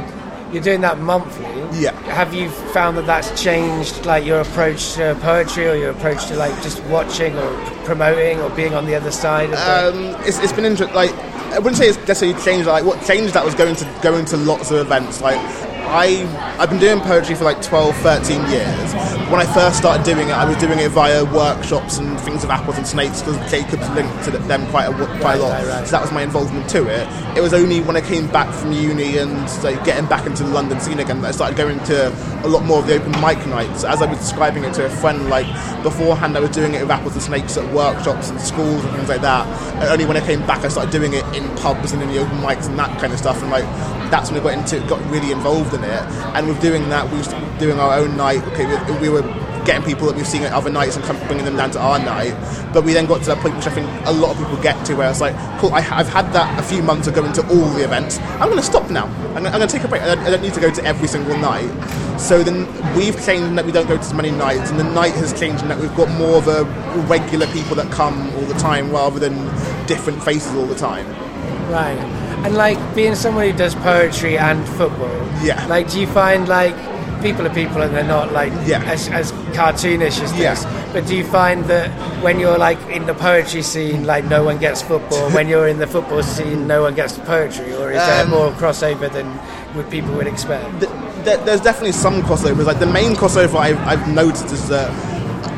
you're doing that monthly. Yeah. Have you found that that's changed, like your approach to poetry, or your approach to like just watching or promoting or being on the other side? um, it's, it's been interesting. Like I wouldn't say it's necessarily changed. Like what changed that was going to going to lots of events. Like I, I've been doing poetry for like 12, 13 years. When I first started doing it, I was doing it via workshops and things of apples and snakes because Jacob's linked to them quite a, quite right, a lot. Right, right. So that was my involvement to it. It was only when I came back from uni and like, getting back into the London scene again that I started going to a lot more of the open mic nights. As I was describing it to a friend, like beforehand, I was doing it with apples and snakes at workshops and schools and things like that. And only when I came back, I started doing it in pubs and in the open mics and that kind of stuff. And like that's when I got into got really involved in it. And with doing that, we were doing our own night. Okay, we, we were getting people that we've seen at other nights and bringing them down to our night. But we then got to that point which I think a lot of people get to where it's like, cool, I, have had that a few months of going to all the events. I'm going to stop now. I'm, going to take a break. I don't, I don't, need to go to every single night. So then we've changed that we don't go to as many nights, and the night has changed in that we've got more of a regular people that come all the time rather than different faces all the time. Right. And like being someone who does poetry and football, yeah. Like, do you find like people are people and they're not like yeah. as, as cartoonish as this? But do you find that when you're like in the poetry scene, like no one gets football? when you're in the football scene, no one gets poetry, or is um, there more crossover than what people would expect? there's definitely some crossovers. Like the main crossover I've, I've noticed is that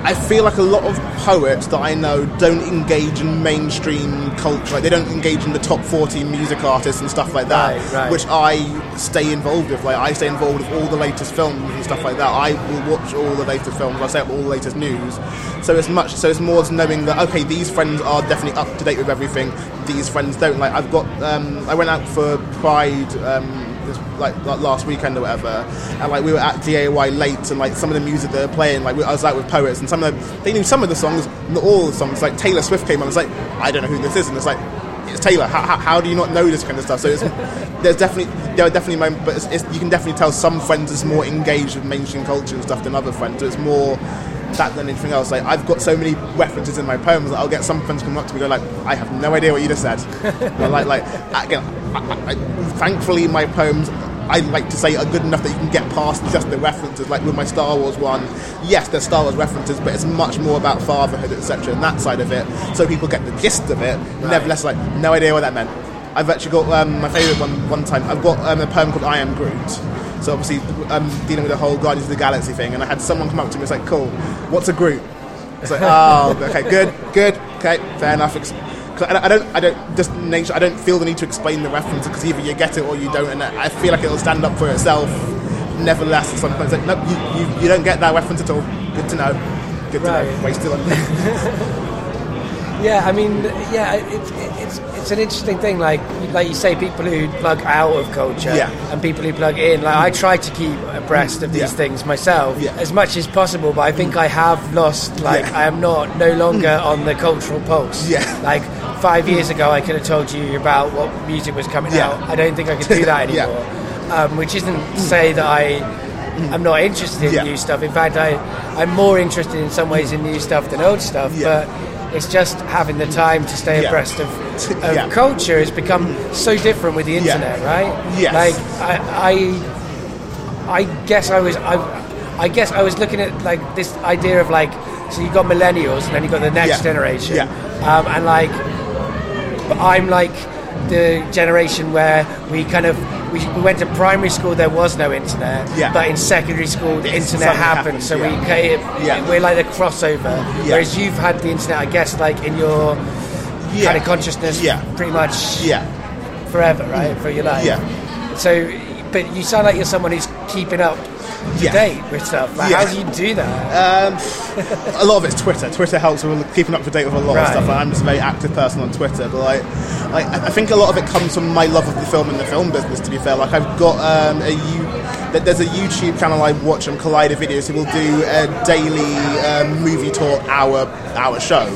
I feel like a lot of poets that I know don't engage in mainstream culture. Like they don't engage in the top 40 music artists and stuff like that, Right, right. which I stay involved with. Like I stay involved with all the latest films and stuff like that. I will watch all the latest films. I stay up with all the latest news. So it's much. So it's more knowing that okay, these friends are definitely up to date with everything. These friends don't. Like I've got. Um, I went out for Pride. Um, this, like, like last weekend or whatever, and like we were at G-A-Y late, and like some of the music they were playing, like we, I was out with poets, and some of them they knew some of the songs, not all the songs. Like Taylor Swift came on, it's like I don't know who this is, and it's like it's Taylor. How, how, how do you not know this kind of stuff? So it's, there's definitely there are definitely moments, but it's, it's, you can definitely tell some friends is more engaged with mainstream culture and stuff than other friends. So it's more that than anything else. Like I've got so many references in my poems that I'll get some friends come up to me and go like, I have no idea what you just said. And like like again, I, I, I, thankfully my poems. I like to say are good enough that you can get past just the references. Like with my Star Wars one, yes, there's Star Wars references, but it's much more about fatherhood, etc., and that side of it. So people get the gist of it. Nevertheless, like no idea what that meant. I've actually got um, my favourite one. One time, I've got um, a poem called "I Am Groot." So obviously, I'm dealing with the whole Guardians of the Galaxy thing, and I had someone come up to me and it's like, "Cool, what's a Groot?" It's like, "Oh, okay, good, good, okay, fair enough." 'cause I don't, I don't, I don't just nature. I don't feel the need to explain the reference because either you get it or you don't, and I feel like it'll stand up for itself. Nevertheless, at some point, it's like, no, you, you, you don't get that reference at all. Good to know. Good to Right. know. Wasted on. Yeah, I mean, yeah, it's it's it's an interesting thing. Like like you say, people who plug out of culture Yeah. and people who plug in. Like I try to keep abreast of these Yeah. things myself Yeah. as much as possible, but I think I have lost. Like. I am not no longer on the cultural pulse. Yeah. Like five years ago, I could have told you about what music was coming Yeah. out. I don't think I could do that anymore. um, which isn't to say that I. I'm not interested in Yeah. new stuff. In fact, I, I'm more interested in some ways in new stuff than old stuff. Yeah. It's just having the time to stay Yeah. abreast of, of Yeah. culture has become so different with the internet, right? Yes. Like I, I, I guess I was I, I guess I was looking at like this idea of like so you got millennials and then you got the next Yeah. generation, Yeah. um, and like but I'm like the generation where we kind of we, we went to primary school there was no internet Yeah. but in secondary school the internet something happened, happened, so yeah. we ca- Yeah. we're like the crossover Yeah. whereas you've had the internet I guess like in your Yeah. kind of consciousness Yeah. pretty much Yeah. forever right for your life Yeah. so but you sound like you're someone who's keeping up Yeah. date with stuff like Yeah. how do you do that Um, a lot of it's Twitter. Twitter helps with keeping up to date with a lot Right. of stuff. I'm just a very active person on Twitter, but like, like, I I think a lot of it comes from my love of the film and the film business. To be fair, like I've got um, a you. There's a YouTube channel I watch on Collider Videos who will do a daily um, movie talk hour hour show,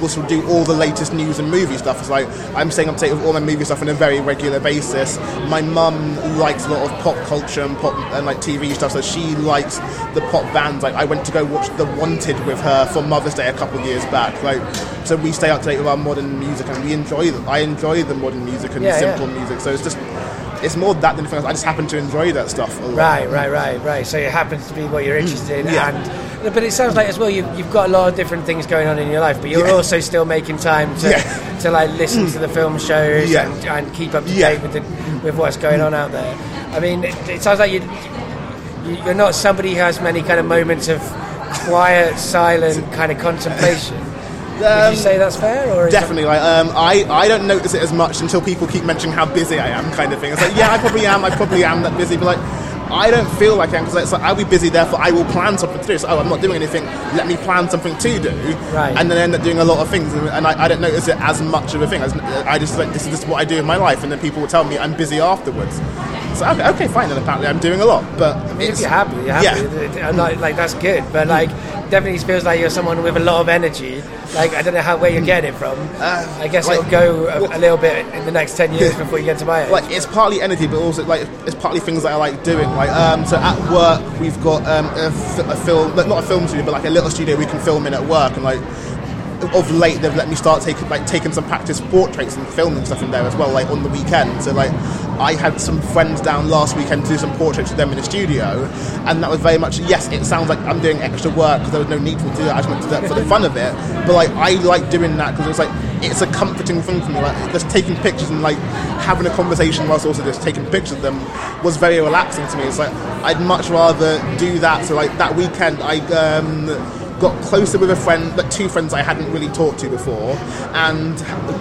which will do all the latest news and movie stuff. It's like I'm staying up to date with all my movie stuff on a very regular basis. My mum likes a lot of pop culture and pop and like TV stuff, so she likes the pop bands. Like I went to go watch The Wanted with her for Mother's Day a couple of years back. Like so we stay up to date with our modern music and we enjoy. I enjoy the modern music and Yeah, simple yeah. music. So it's just. It's more that than anything else. I just happen to enjoy that stuff. Right, right, right, right. So it happens to be what you're interested in, Mm. Yeah. and but it sounds like as well you've, you've got a lot of different things going on in your life, but you're Yeah. also still making time to Yeah. to like listen to the film shows and, and keep up to date with the, with what's going on out there. I mean, it, it sounds like you you- you're not somebody who has many kind of moments of quiet, silent kind of contemplation. Would Um, you say that's fair, or Definitely, like um, I, I don't notice it as much until people keep mentioning how busy I am, kind of thing. It's like, yeah, I probably am, I probably am that busy, but like, I don't feel like I am because it's like I'll be busy, therefore I will plan something to do. So, oh, I'm not doing anything. Let me plan something to do, Right. and then I end up doing a lot of things, and, and I, I don't notice it as much of a thing. I just, I just like this is just what I do in my life, and then people will tell me I'm busy afterwards. So okay, okay fine, then apparently I'm doing a lot, but I mean, if you're happy, you're happy. And like, like that's good. But like, definitely feels like you're someone with a lot of energy. Like I don't know how where you're getting it from. I guess like- it'll go a, a little bit in the next ten years before you get to buy it. like it's partly energy, but also like it's partly things that I like doing. Like um, so at work we've got um, a, f- a film, not a film studio, but like a little studio we can film in at work, and like of late they've let me start taking like taking some practice portraits and filming stuff in there as well, like on the weekend. So like I had some friends down last weekend to do some portraits with them in the studio, and that was very much yes. It sounds like I'm doing extra work because there was no need for me to do that. I just wanted to do that for the fun of it. But like I like doing that because it's like it's a comforting thing for me. Like just taking pictures and like having a conversation whilst also just taking pictures of them was very relaxing to me. It's like I'd much rather do that. So like that weekend I. Um, got closer with a friend, but two friends I hadn't really talked to before, and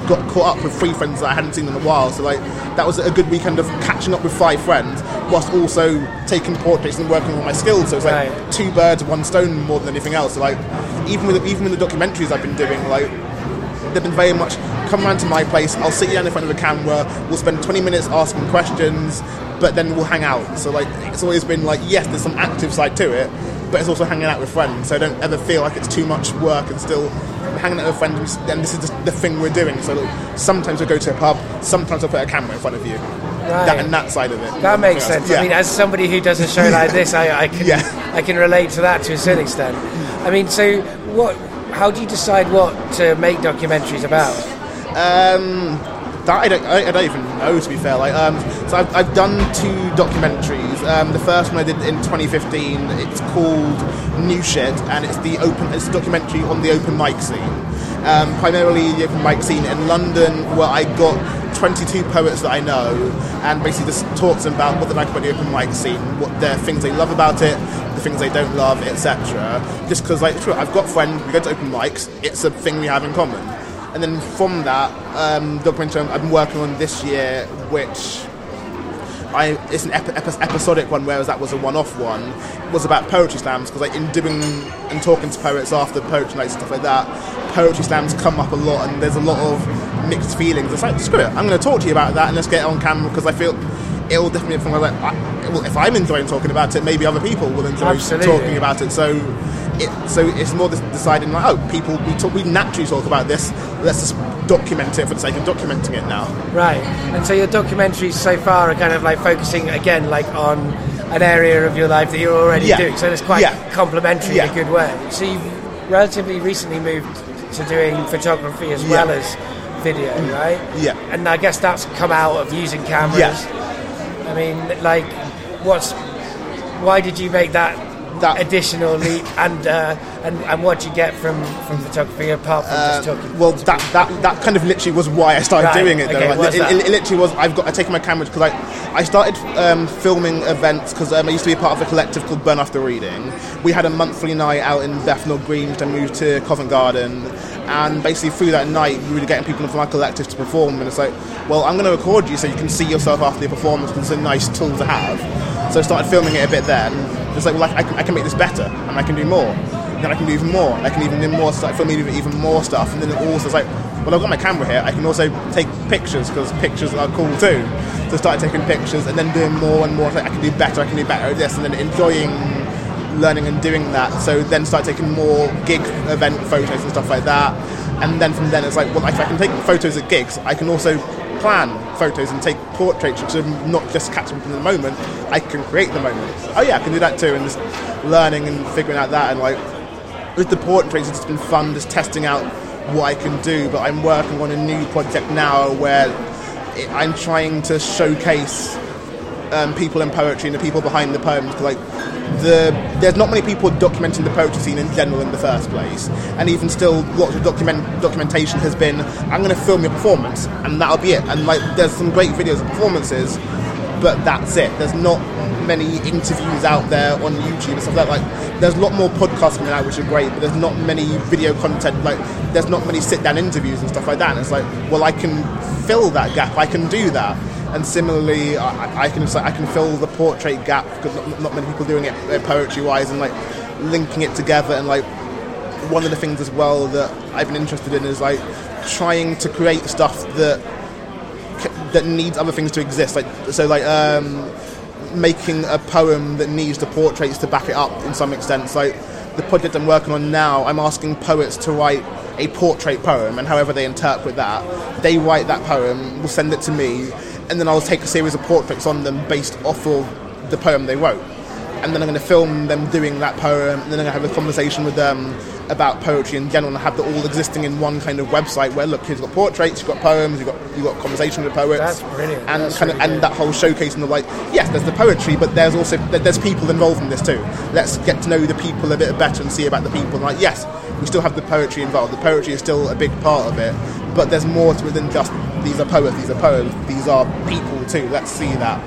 got caught up with three friends that I hadn't seen in a while. So like that was a good weekend of catching up with five friends, whilst also taking portraits and working on my skills. So it's like Right. two birds, one stone more than anything else. So like even with even with the documentaries I've been doing, like they've been very much come round to my place. I'll sit you down in front of a camera. We'll spend 20 minutes asking questions, but then we'll hang out. So like it's always been like yes, there's some active side to it, but it's also hanging out with friends. So I don't ever feel like it's too much work and still hanging out with friends. And this is just the thing we're doing. So sometimes we go to a pub, sometimes I'll put a camera in front of you. That and that side of it. That makes sense. Yeah. I mean, as somebody who does a show like this, I, I can Yeah. I can relate to that to a certain extent. I mean, so what? How do you decide what to make documentaries about? Um, I don't, I, don't even know to be fair. Like, um, so I've, I've done two documentaries. Um, the first one I did in 2015. It's called New Shit, and it's the open. It's a documentary on the open mic scene. Um, primarily the open mic scene in London, where I got 22 poets that I know, and basically just talks about what they like about the open mic scene, what the things they love about it, the things they don't love, etc. Just because, like, I've got friends, we go to open mics, it's a thing we have in common. And then from that, um, documentary I've been working on this year, which I it's an epi- epi- episodic one, whereas that was a one-off one. Was about poetry slams because, like, in doing and talking to poets after poetry nights and stuff like that, poetry slams come up a lot, and there's a lot of mixed feelings. It's like, screw it, I'm going to talk to you about that, and let's get it on camera because I feel it'll definitely be something like, I, well, if I'm enjoying talking about it, maybe other people will enjoy Absolutely. talking about it. So. It, so it's more deciding like, oh, people we talk, we naturally talk about this. Let's just document it for the sake of documenting it now. Right. And so your documentaries so far are kind of like focusing again, like on an area of your life that you're already Yeah. doing. So it's quite Yeah. complementary in a good way. So you've relatively recently moved to doing photography as Yeah. well as video, mm. right? Yeah. And I guess that's come out of using cameras. Yeah. I mean, like, what's why did you make that? That- additional leap and uh, and and what you get from from photography apart from just talking Uh, Well, that, that that kind of literally was why I started Right, doing it. Though. okay, Like, it, it, it literally was. I've got I taken my camera because I I started um, filming events because um, I used to be a part of a collective called Burn After Reading. We had a monthly night out in Bethnal Green. Then moved to Covent Garden, and basically through that night we were getting people from our collective to perform. And it's like, well, I'm going to record you so you can see yourself after the performance. because It's a nice tool to have. So I started filming it a bit then. It's like, well, I, I, can, make this better, and I can do more. Then I can do even more. I can even do more. Start filming even, even more stuff, and then it also is like, well, I've got my camera here. I can also take pictures because pictures are cool too. So start taking pictures, and then doing more and more. It's Like, I can do better. I can do better at this, and then enjoying learning and doing that. So then start taking more gig event photos and stuff like that. And then from then it's like, well, if I can take photos at gigs, I can also plan photos and take portraits, which are not just catching from the moment. I can create the moment. Oh yeah, I can do that too, and just learning and figuring out that and like with the portraits, it's been fun just testing out what I can do. But I'm working on a new project now where I'm trying to showcase um, people in poetry and the people behind the poems. 'cause, like the there's not many people documenting the poetry scene in general in the first place, and even still, lots of document documentation has been I'm going to film your performance and that'll be it. And like there's some great videos of performances, but that's it. There's not many interviews out there on YouTube and stuff like that. Like, there's a lot more podcasts coming out, which are great, but there's not many video content. Like, there's not many sit-down interviews and stuff like that. And it's like, well, I can fill that gap. I can do that. And similarly, I, I can it's like, I can fill the portrait gap because not, not many people doing it uh, poetry-wise and like linking it together and like one of the things as well that I've been interested in is like trying to create stuff that that needs other things to exist. Like so, like um, making a poem that needs the portraits to back it up in some extent. So, like the project I'm working on now, I'm asking poets to write a portrait poem, and however they interpret that, they write that poem, will send it to me, and then I'll take a series of portraits on them based off of the poem they wrote and then I'm going to film them doing that poem, and then I'm going to have a conversation with them about poetry in general, and have it all existing in one kind of website where look, here's got portraits, you've got poems, you've got you've got conversation with poets, That's brilliant. and That's kind of really and that whole showcasing the like, yes, there's the poetry, but there's also there's people involved in this too. Let's get to know the people a bit better and see about the people. Like, yes, we still have the poetry involved. The poetry is still a big part of it, but there's more to it than just these are poets, these are poems, these are people too. Let's see that.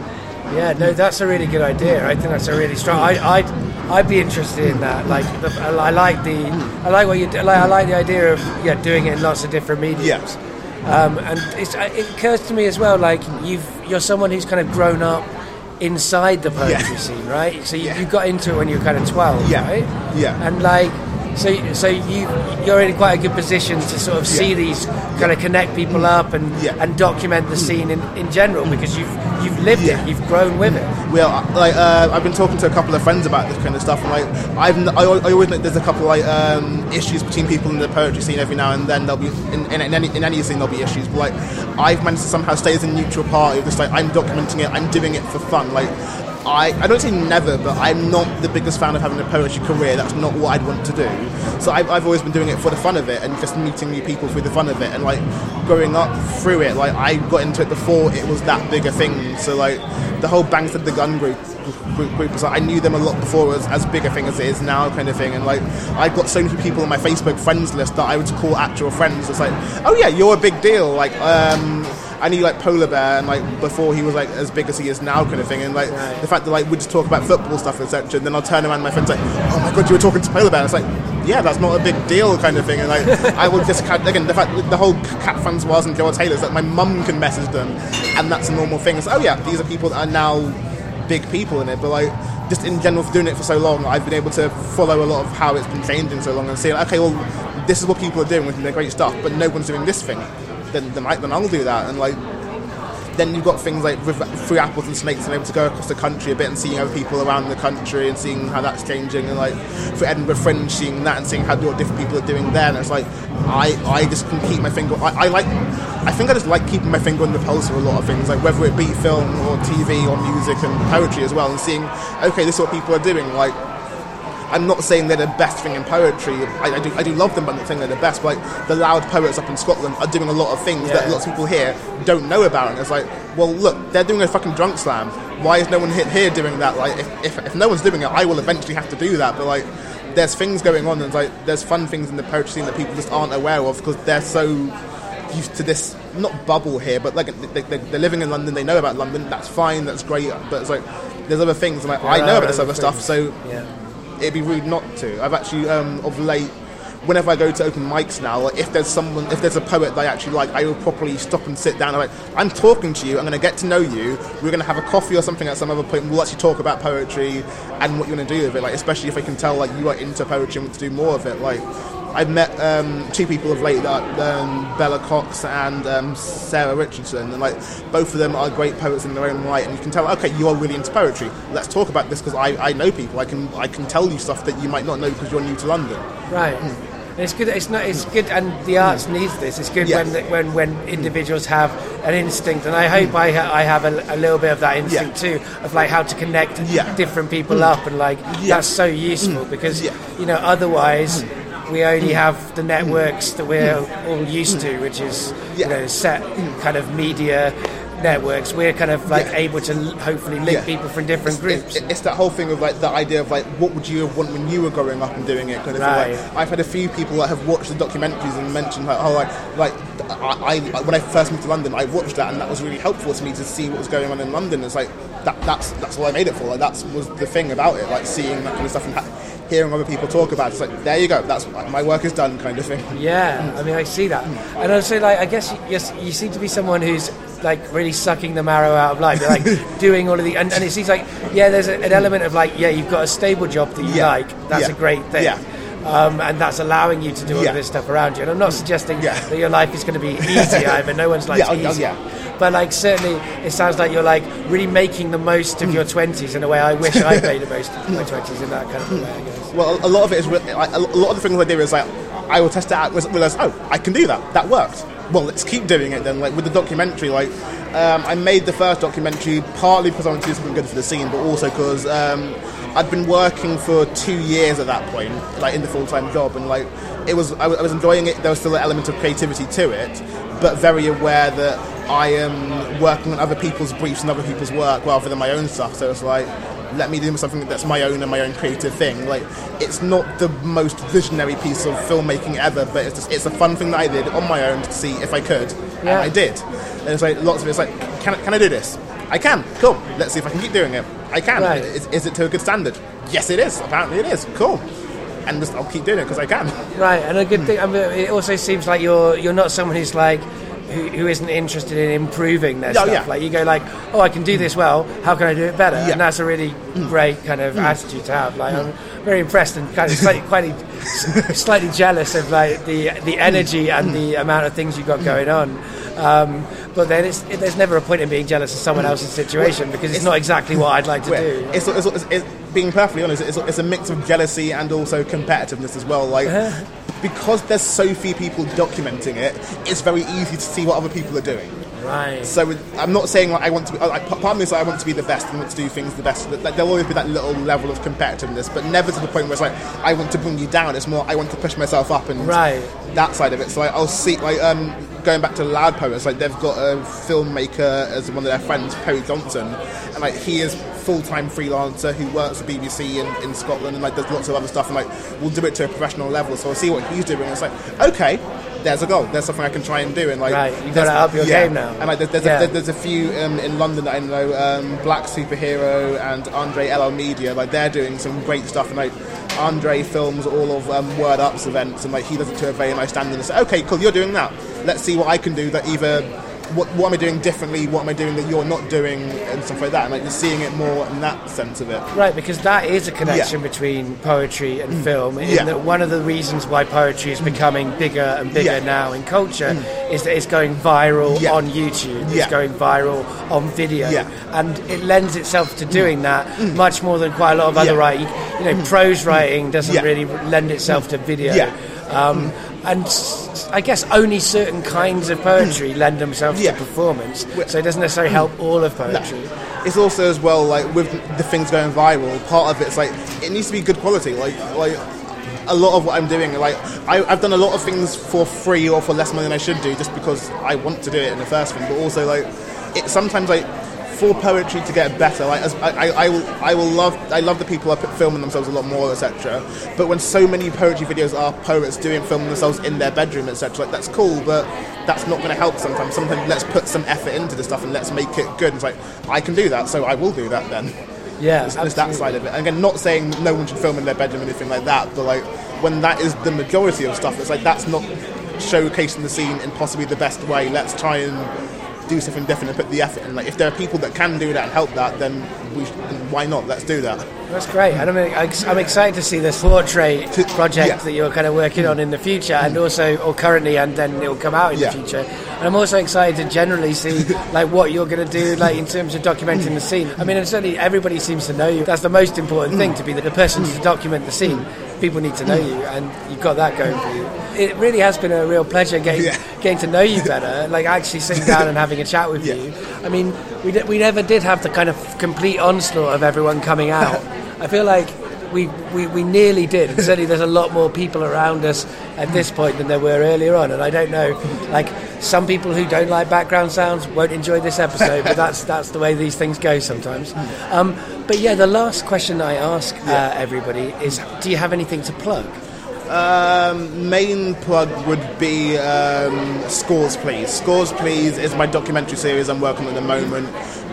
Yeah, no, that's a really good idea. I think that's a really strong. I, I'd, I'd be interested in that. Like, the, I like the, I like what you do. Like, I like the idea of yeah, doing it in lots of different mediums. Yeah. Um, and it's, uh, it occurs to me as well, like you've, you're someone who's kind of grown up inside the poetry Yeah. scene, right? So you, Yeah. you got into it when you were kind of 12, Yeah. right? Yeah. And like, so so you you're in quite a good position to sort of see Yeah. these kind of connect people up and Yeah. and document the scene in, in general because you've you've lived Yeah. it, you've grown with it. Well, I- like uh, I've been talking to a couple of friends about this kind of stuff, and like I've n- I, I always know there's a couple like um, issues between people in the poetry scene every now and then. There'll be in, in, in any in any scene there'll be issues, but like I've managed to somehow stay as a neutral party. Just like I'm documenting it, I'm doing it for fun. Like I I don't say never, but I'm not the biggest fan of having a poetry career. That's not what I'd want to do. So I've, I've always been doing it for the fun of it and just meeting new people through the fun of it. And like growing up through it, like I got into it before it was that big a thing. So like the whole Bang Said the Gun group group, group was like, I knew them a lot before was as big a thing as it is now, kind of thing. And like I've got so many people on my Facebook friends list that I would call actual friends. It's like, oh yeah, you're a big deal. Like um, I knew like Polar Bear, and like before he was like as big as he is now, kind of thing. And like Right. the fact that like we just talk about football stuff, etc. And then I'll turn around and my friends like, oh my god, you were talking to Polar Bear. And it's like, yeah, that's not a big deal, kind of thing. And like I would just again the fact the whole Kat François and Joelle Taylor's that my mum can message them, and that's a normal thing. It's oh yeah, these are people that are now big people in it, but like just in general for doing it for so long, I've been able to follow a lot of how it's been changing so long and see, okay, well, this is what people are doing with they're great stuff, but no one's doing this thing. Then, then, I, then I'll do that. And like, then you've got things like through apples and snakes and able to go across the country a bit and seeing other people around the country and seeing how that's changing and like for Edinburgh Fringe seeing that and seeing how different people are doing there and it's like I, I just can keep my finger I, I like I think I just like keeping my finger on the pulse of a lot of things like whether it be film or TV or music and poetry as well and seeing okay this is what people are doing like I'm not saying they're the best thing in poetry. I, I, do, I do love them, but I'm not saying they're the best. But like, the loud poets up in Scotland are doing a lot of things that lots of people here don't know about. And it's like, well, look, they're doing a fucking drunk slam. Why is no one hit here doing that? Like, if, if, if no one's doing it, I will eventually have to do that. But like, there's things going on, and it's like there's fun things in the poetry scene that people just aren't aware of because they're so used to this not bubble here, but like they, they, they're living in London. They know about London. That's fine. That's great. But it's like there's other things. and like I know about this other other stuff, so Yeah. It'd be rude not to. I've actually, um, of late, whenever I go to open mics now, like if there's someone, if there's a poet that I actually like, I will properly stop and sit down. I'm like, I'm talking to you. I'm going to get to know you. We're going to have a coffee or something at some other point. We'll actually talk about poetry and what you're going to do with it. Like, especially if I can tell like you are into poetry and want to do more of it. Like. I've met um, two people of late, that um, Bella Cox and um, Sarah Richardson, and like both of them are great poets in their own right. And you can tell, okay, you are really into poetry. Let's talk about this because I, I know people. I can I can tell you stuff that you might not know because you're new to London. Right. And It's good. It's not. It's good, and the hmm. arts needs this. It's good Yeah. when when when individuals have an instinct, and I hope I ha- I have a, a little bit of that instinct too, of like how to connect Yeah. different people up, and like Yeah. that's so useful because Yeah. you know otherwise we only have the networks that we're all used to, which is Yeah. you know set kind of media networks. We're kind of like Yeah. able to hopefully link Yeah. people from different groups. It- it's that whole thing of like the idea of like what would you have wanted when you were growing up and doing it kind of Right. thing. Like, I've had a few people that have watched the documentaries and mentioned like oh like like I, I when I first moved to London I watched that and that was really helpful to me to see what was going on in London. It's like that that's that's all I made it for. Like that was the thing about it. Like seeing that kind of stuff and ha- hearing other people talk about it. It's like there you go. That's my work is done kind of thing. Yeah, I mean, I see that, and also like I guess you, yes, you seem to be someone who's like really sucking the marrow out of life, You're, like doing all of the, and, and it seems like yeah, there's a, an element of like yeah, you've got a stable job that you Yeah. like, that's Yeah. a great thing. Yeah. Um, and that's allowing you to do all Yeah. of this stuff around you. And I'm not suggesting Yeah. that your life is going to be easy either. No one's like Yeah, oh, oh, easy. yeah. But like certainly, it sounds like you're like really making the most of your 20s in a way I wish I made the most of my 20s in that kind of way. I guess. Well, a lot of it is like, a lot of the things I do is like I will test it out, realize oh I can do that. That worked. Well, let's keep doing it then. Like with the documentary, like um, I made the first documentary partly because I wanted to do something good for the scene, but also because um, I'd been working for two years at that point, like in the full time job, and like it was I, was- I was enjoying it. There was still an element of creativity to it, but very aware that I am working on other people's briefs and other people's work rather than my own stuff. So it's like let me do something that's my own and my own creative thing. Like, it's not the most visionary piece of filmmaking ever, but it's just, it's a fun thing that I did on my own to see if I could, and Yeah. I did. And it's like lots of it's like, can I, can I do this? I can. Cool. Let's see if I can keep doing it. I can. Right. Is, is it to a good standard? Yes, it is. Apparently, it is. Cool. And just, I'll keep doing it because I can. Right, and a good thing. I mean, it also seems like you're you're not someone who's like. Who, who isn't interested in improving their Oh, stuff? yeah. Like you go, like, oh, I can do this well. How can I do it better? Yeah. And that's a really mm. great kind of mm. attitude to have. Like, I'm mm. very impressed and kind of slightly, quite slightly jealous of like the the energy and the amount of things you've got going on. Um, but then it's, it, there's never a point in being jealous of someone else's situation because it's, It's- not exactly what I'd like to do. It's, it's, being perfectly honest, it's, it's a mix of jealousy and also competitiveness as well. Like Uh-huh. Because there's so few people documenting it, it's very easy to see what other people are doing. Right. So I'm not saying like I want to be. Like, part of me is like, I want to be the best and want to do things the best. Like, there'll always be that little level of competitiveness, but never to the point where it's like I want to bring you down. It's more I want to push myself up and Right. that side of it. So like, I'll see like um, going back to Loud Poets, like they've got a filmmaker as one of their friends, Perry Johnson, and like he is full time freelancer who works for BBC in, in Scotland and like does lots of other stuff and like we'll do it to a professional level. So I'll see what he's doing. And it's like okay. There's a goal. There's something I can try and do, and like Right, you've there's- gotta up your game now. And like, there's, there's, Yeah. a, there's a few um, in London that I know, um, Black Superhero and Andre LL Media. Like they're doing some great stuff, and like Andre films all of um, Word Ups events, and like he does it to a very nice standard. And say, okay, cool, you're doing that. Let's see what I can do. That either what, what am I doing differently? What am I doing that you're not doing, and stuff like that. And like you're seeing it more in that sense of it. Right, because that is a connection Yeah. between poetry and film. In Yeah. that one of the reasons why poetry is becoming bigger and bigger Yeah. Mm. now in culture is that it's going viral Yeah. on YouTube. It's going viral on video, and it lends itself to doing that much more than quite a lot of other Mm. Writing. You know, prose writing doesn't really lend itself to video. Um, and I guess only certain kinds of poetry hmm. lend themselves. Yeah. to performance, so it doesn't necessarily hmm. help all of No. poetry. It's also as well like with the things going viral. Part of it's like it needs to be good quality. Like like a lot of what I'm doing, like I, I've done a lot of things for free or for less money than I should do, just because I want to do it in the first thing. But also like it sometimes like for poetry to get better, like as, I, I, I will I will love I love the people up filming themselves a lot more, etc. But when so many poetry videos are poets doing filming themselves in their bedroom, etc. Like that's cool, but that's not going to help sometimes. Sometimes let's put some effort into the stuff and let's make it good. It's like I can do that, so I will do that then. Yeah, There's, there's that side of it. And again, not saying no one should film in their bedroom or anything like that, but like when that is the majority of stuff, it's like that's not showcasing the scene in possibly the best way. Let's try and do something different and put the effort in. Like if there are people that can do that and help that, then we sh- why not? Let's do that. That's great, and I'm, I'm excited to see this portrait project Yeah. that you're kind of working on in the future, and also, or currently, and then it will come out in Yeah. the future. And I'm also excited to generally see like what you're going to do, like in terms of documenting the scene. I mean, certainly everybody seems to know you. That's the most important thing mm. to be the person to document the scene. People need to know you, and you've got that going for you. It really has been a real pleasure getting Yeah. getting to know you better, like actually sitting down and having a chat with Yeah. you. I mean, we, d- we never did have the kind of complete onslaught of everyone coming out. I feel like we, we, we nearly did. And certainly there's a lot more people around us at this point than there were earlier on. And I don't know, like, some people who don't like background sounds won't enjoy this episode, but that's, that's the way these things go sometimes. Um, but yeah, the last question I ask uh, everybody is do you have anything to plug? Um, main plug would be um, Scores Please. Scores Please is my documentary series I'm working on at the moment,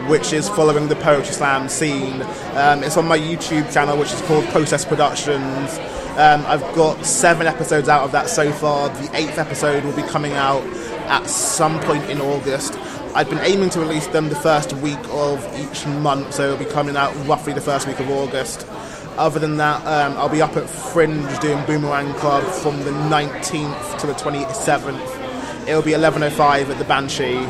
which is following the Poetry Slam scene. Um, it's on my YouTube channel, which is called Process Productions. Um, I've got seven episodes out of that so far. The eighth episode will be coming out at some point in August. I've been aiming to release them the first week of each month, so it'll be coming out roughly the first week of August. Other than that, um, I'll be up at Fringe doing Boomerang Club from the 19th to the 27th. It'll be 11.05 at the Banshee.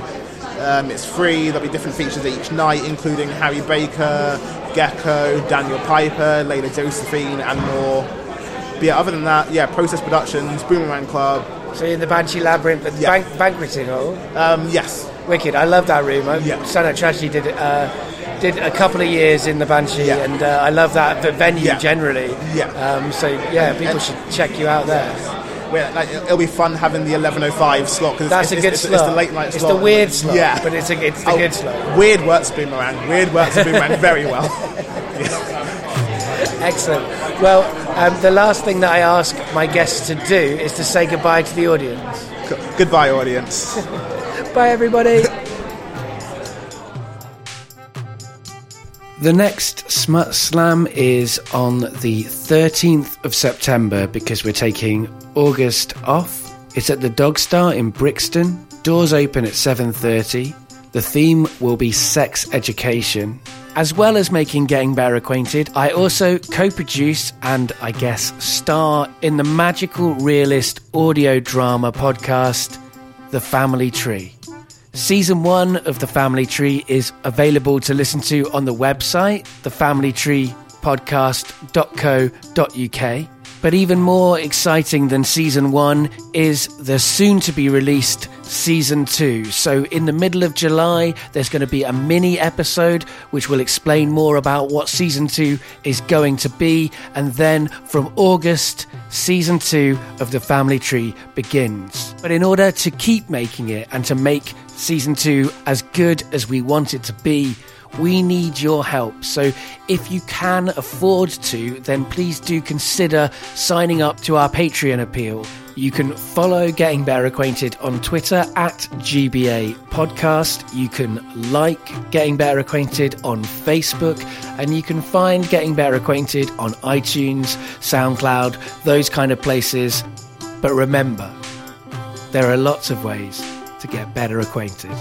Um, it's free, there'll be different features each night, including Harry Baker, Gecko, Daniel Piper, Layla Josephine, and more. But yeah, other than that, yeah, Process Productions, Boomerang Club, So you're in the Banshee Labyrinth the Yeah. bank- banqueting hall? um, yes. Wicked. I love that room. Yeah. Up Tragedy did uh, did a couple of years in the Banshee, Yeah. and uh, I love that venue Yeah. generally. Yeah. Um, so yeah, people and- should check you out there. Like, it'll be fun having the 11.05 slot. 'cause That's it's, a it's, good it's, slot. It's the late night It's slot. It's the weird slot. Yeah. but it's a, it's the Oh, good slot. Weird works Boomerang. Weird works Boomerang very well. Excellent. Well, um, the last thing that I ask my guests to do is to say goodbye to the audience. Goodbye, audience. Bye, everybody. The next Smut Slam is on the 13th of September because we're taking August off. It's at the Dogstar in Brixton. Doors open at 7:30. The theme will be sex education. As well as making Getting Better Acquainted, I also co produce and I guess star in the magical realist audio drama podcast, The Family Tree. Season one of The Family Tree is available to listen to on the website, thefamilytreepodcast.co.uk. But even more exciting than season one is the soon to be released season two. So, in the middle of July, there's going to be a mini episode which will explain more about what season two is going to be. And then from August, season two of The Family Tree begins. But in order to keep making it and to make season two as good as we want it to be, we need your help. So if you can afford to, then please do consider signing up to our Patreon appeal. You can follow Getting Better Acquainted on Twitter at GBA Podcast. You can like Getting Better Acquainted on Facebook. And you can find Getting Better Acquainted on iTunes, SoundCloud, those kind of places. But remember, there are lots of ways to get better acquainted.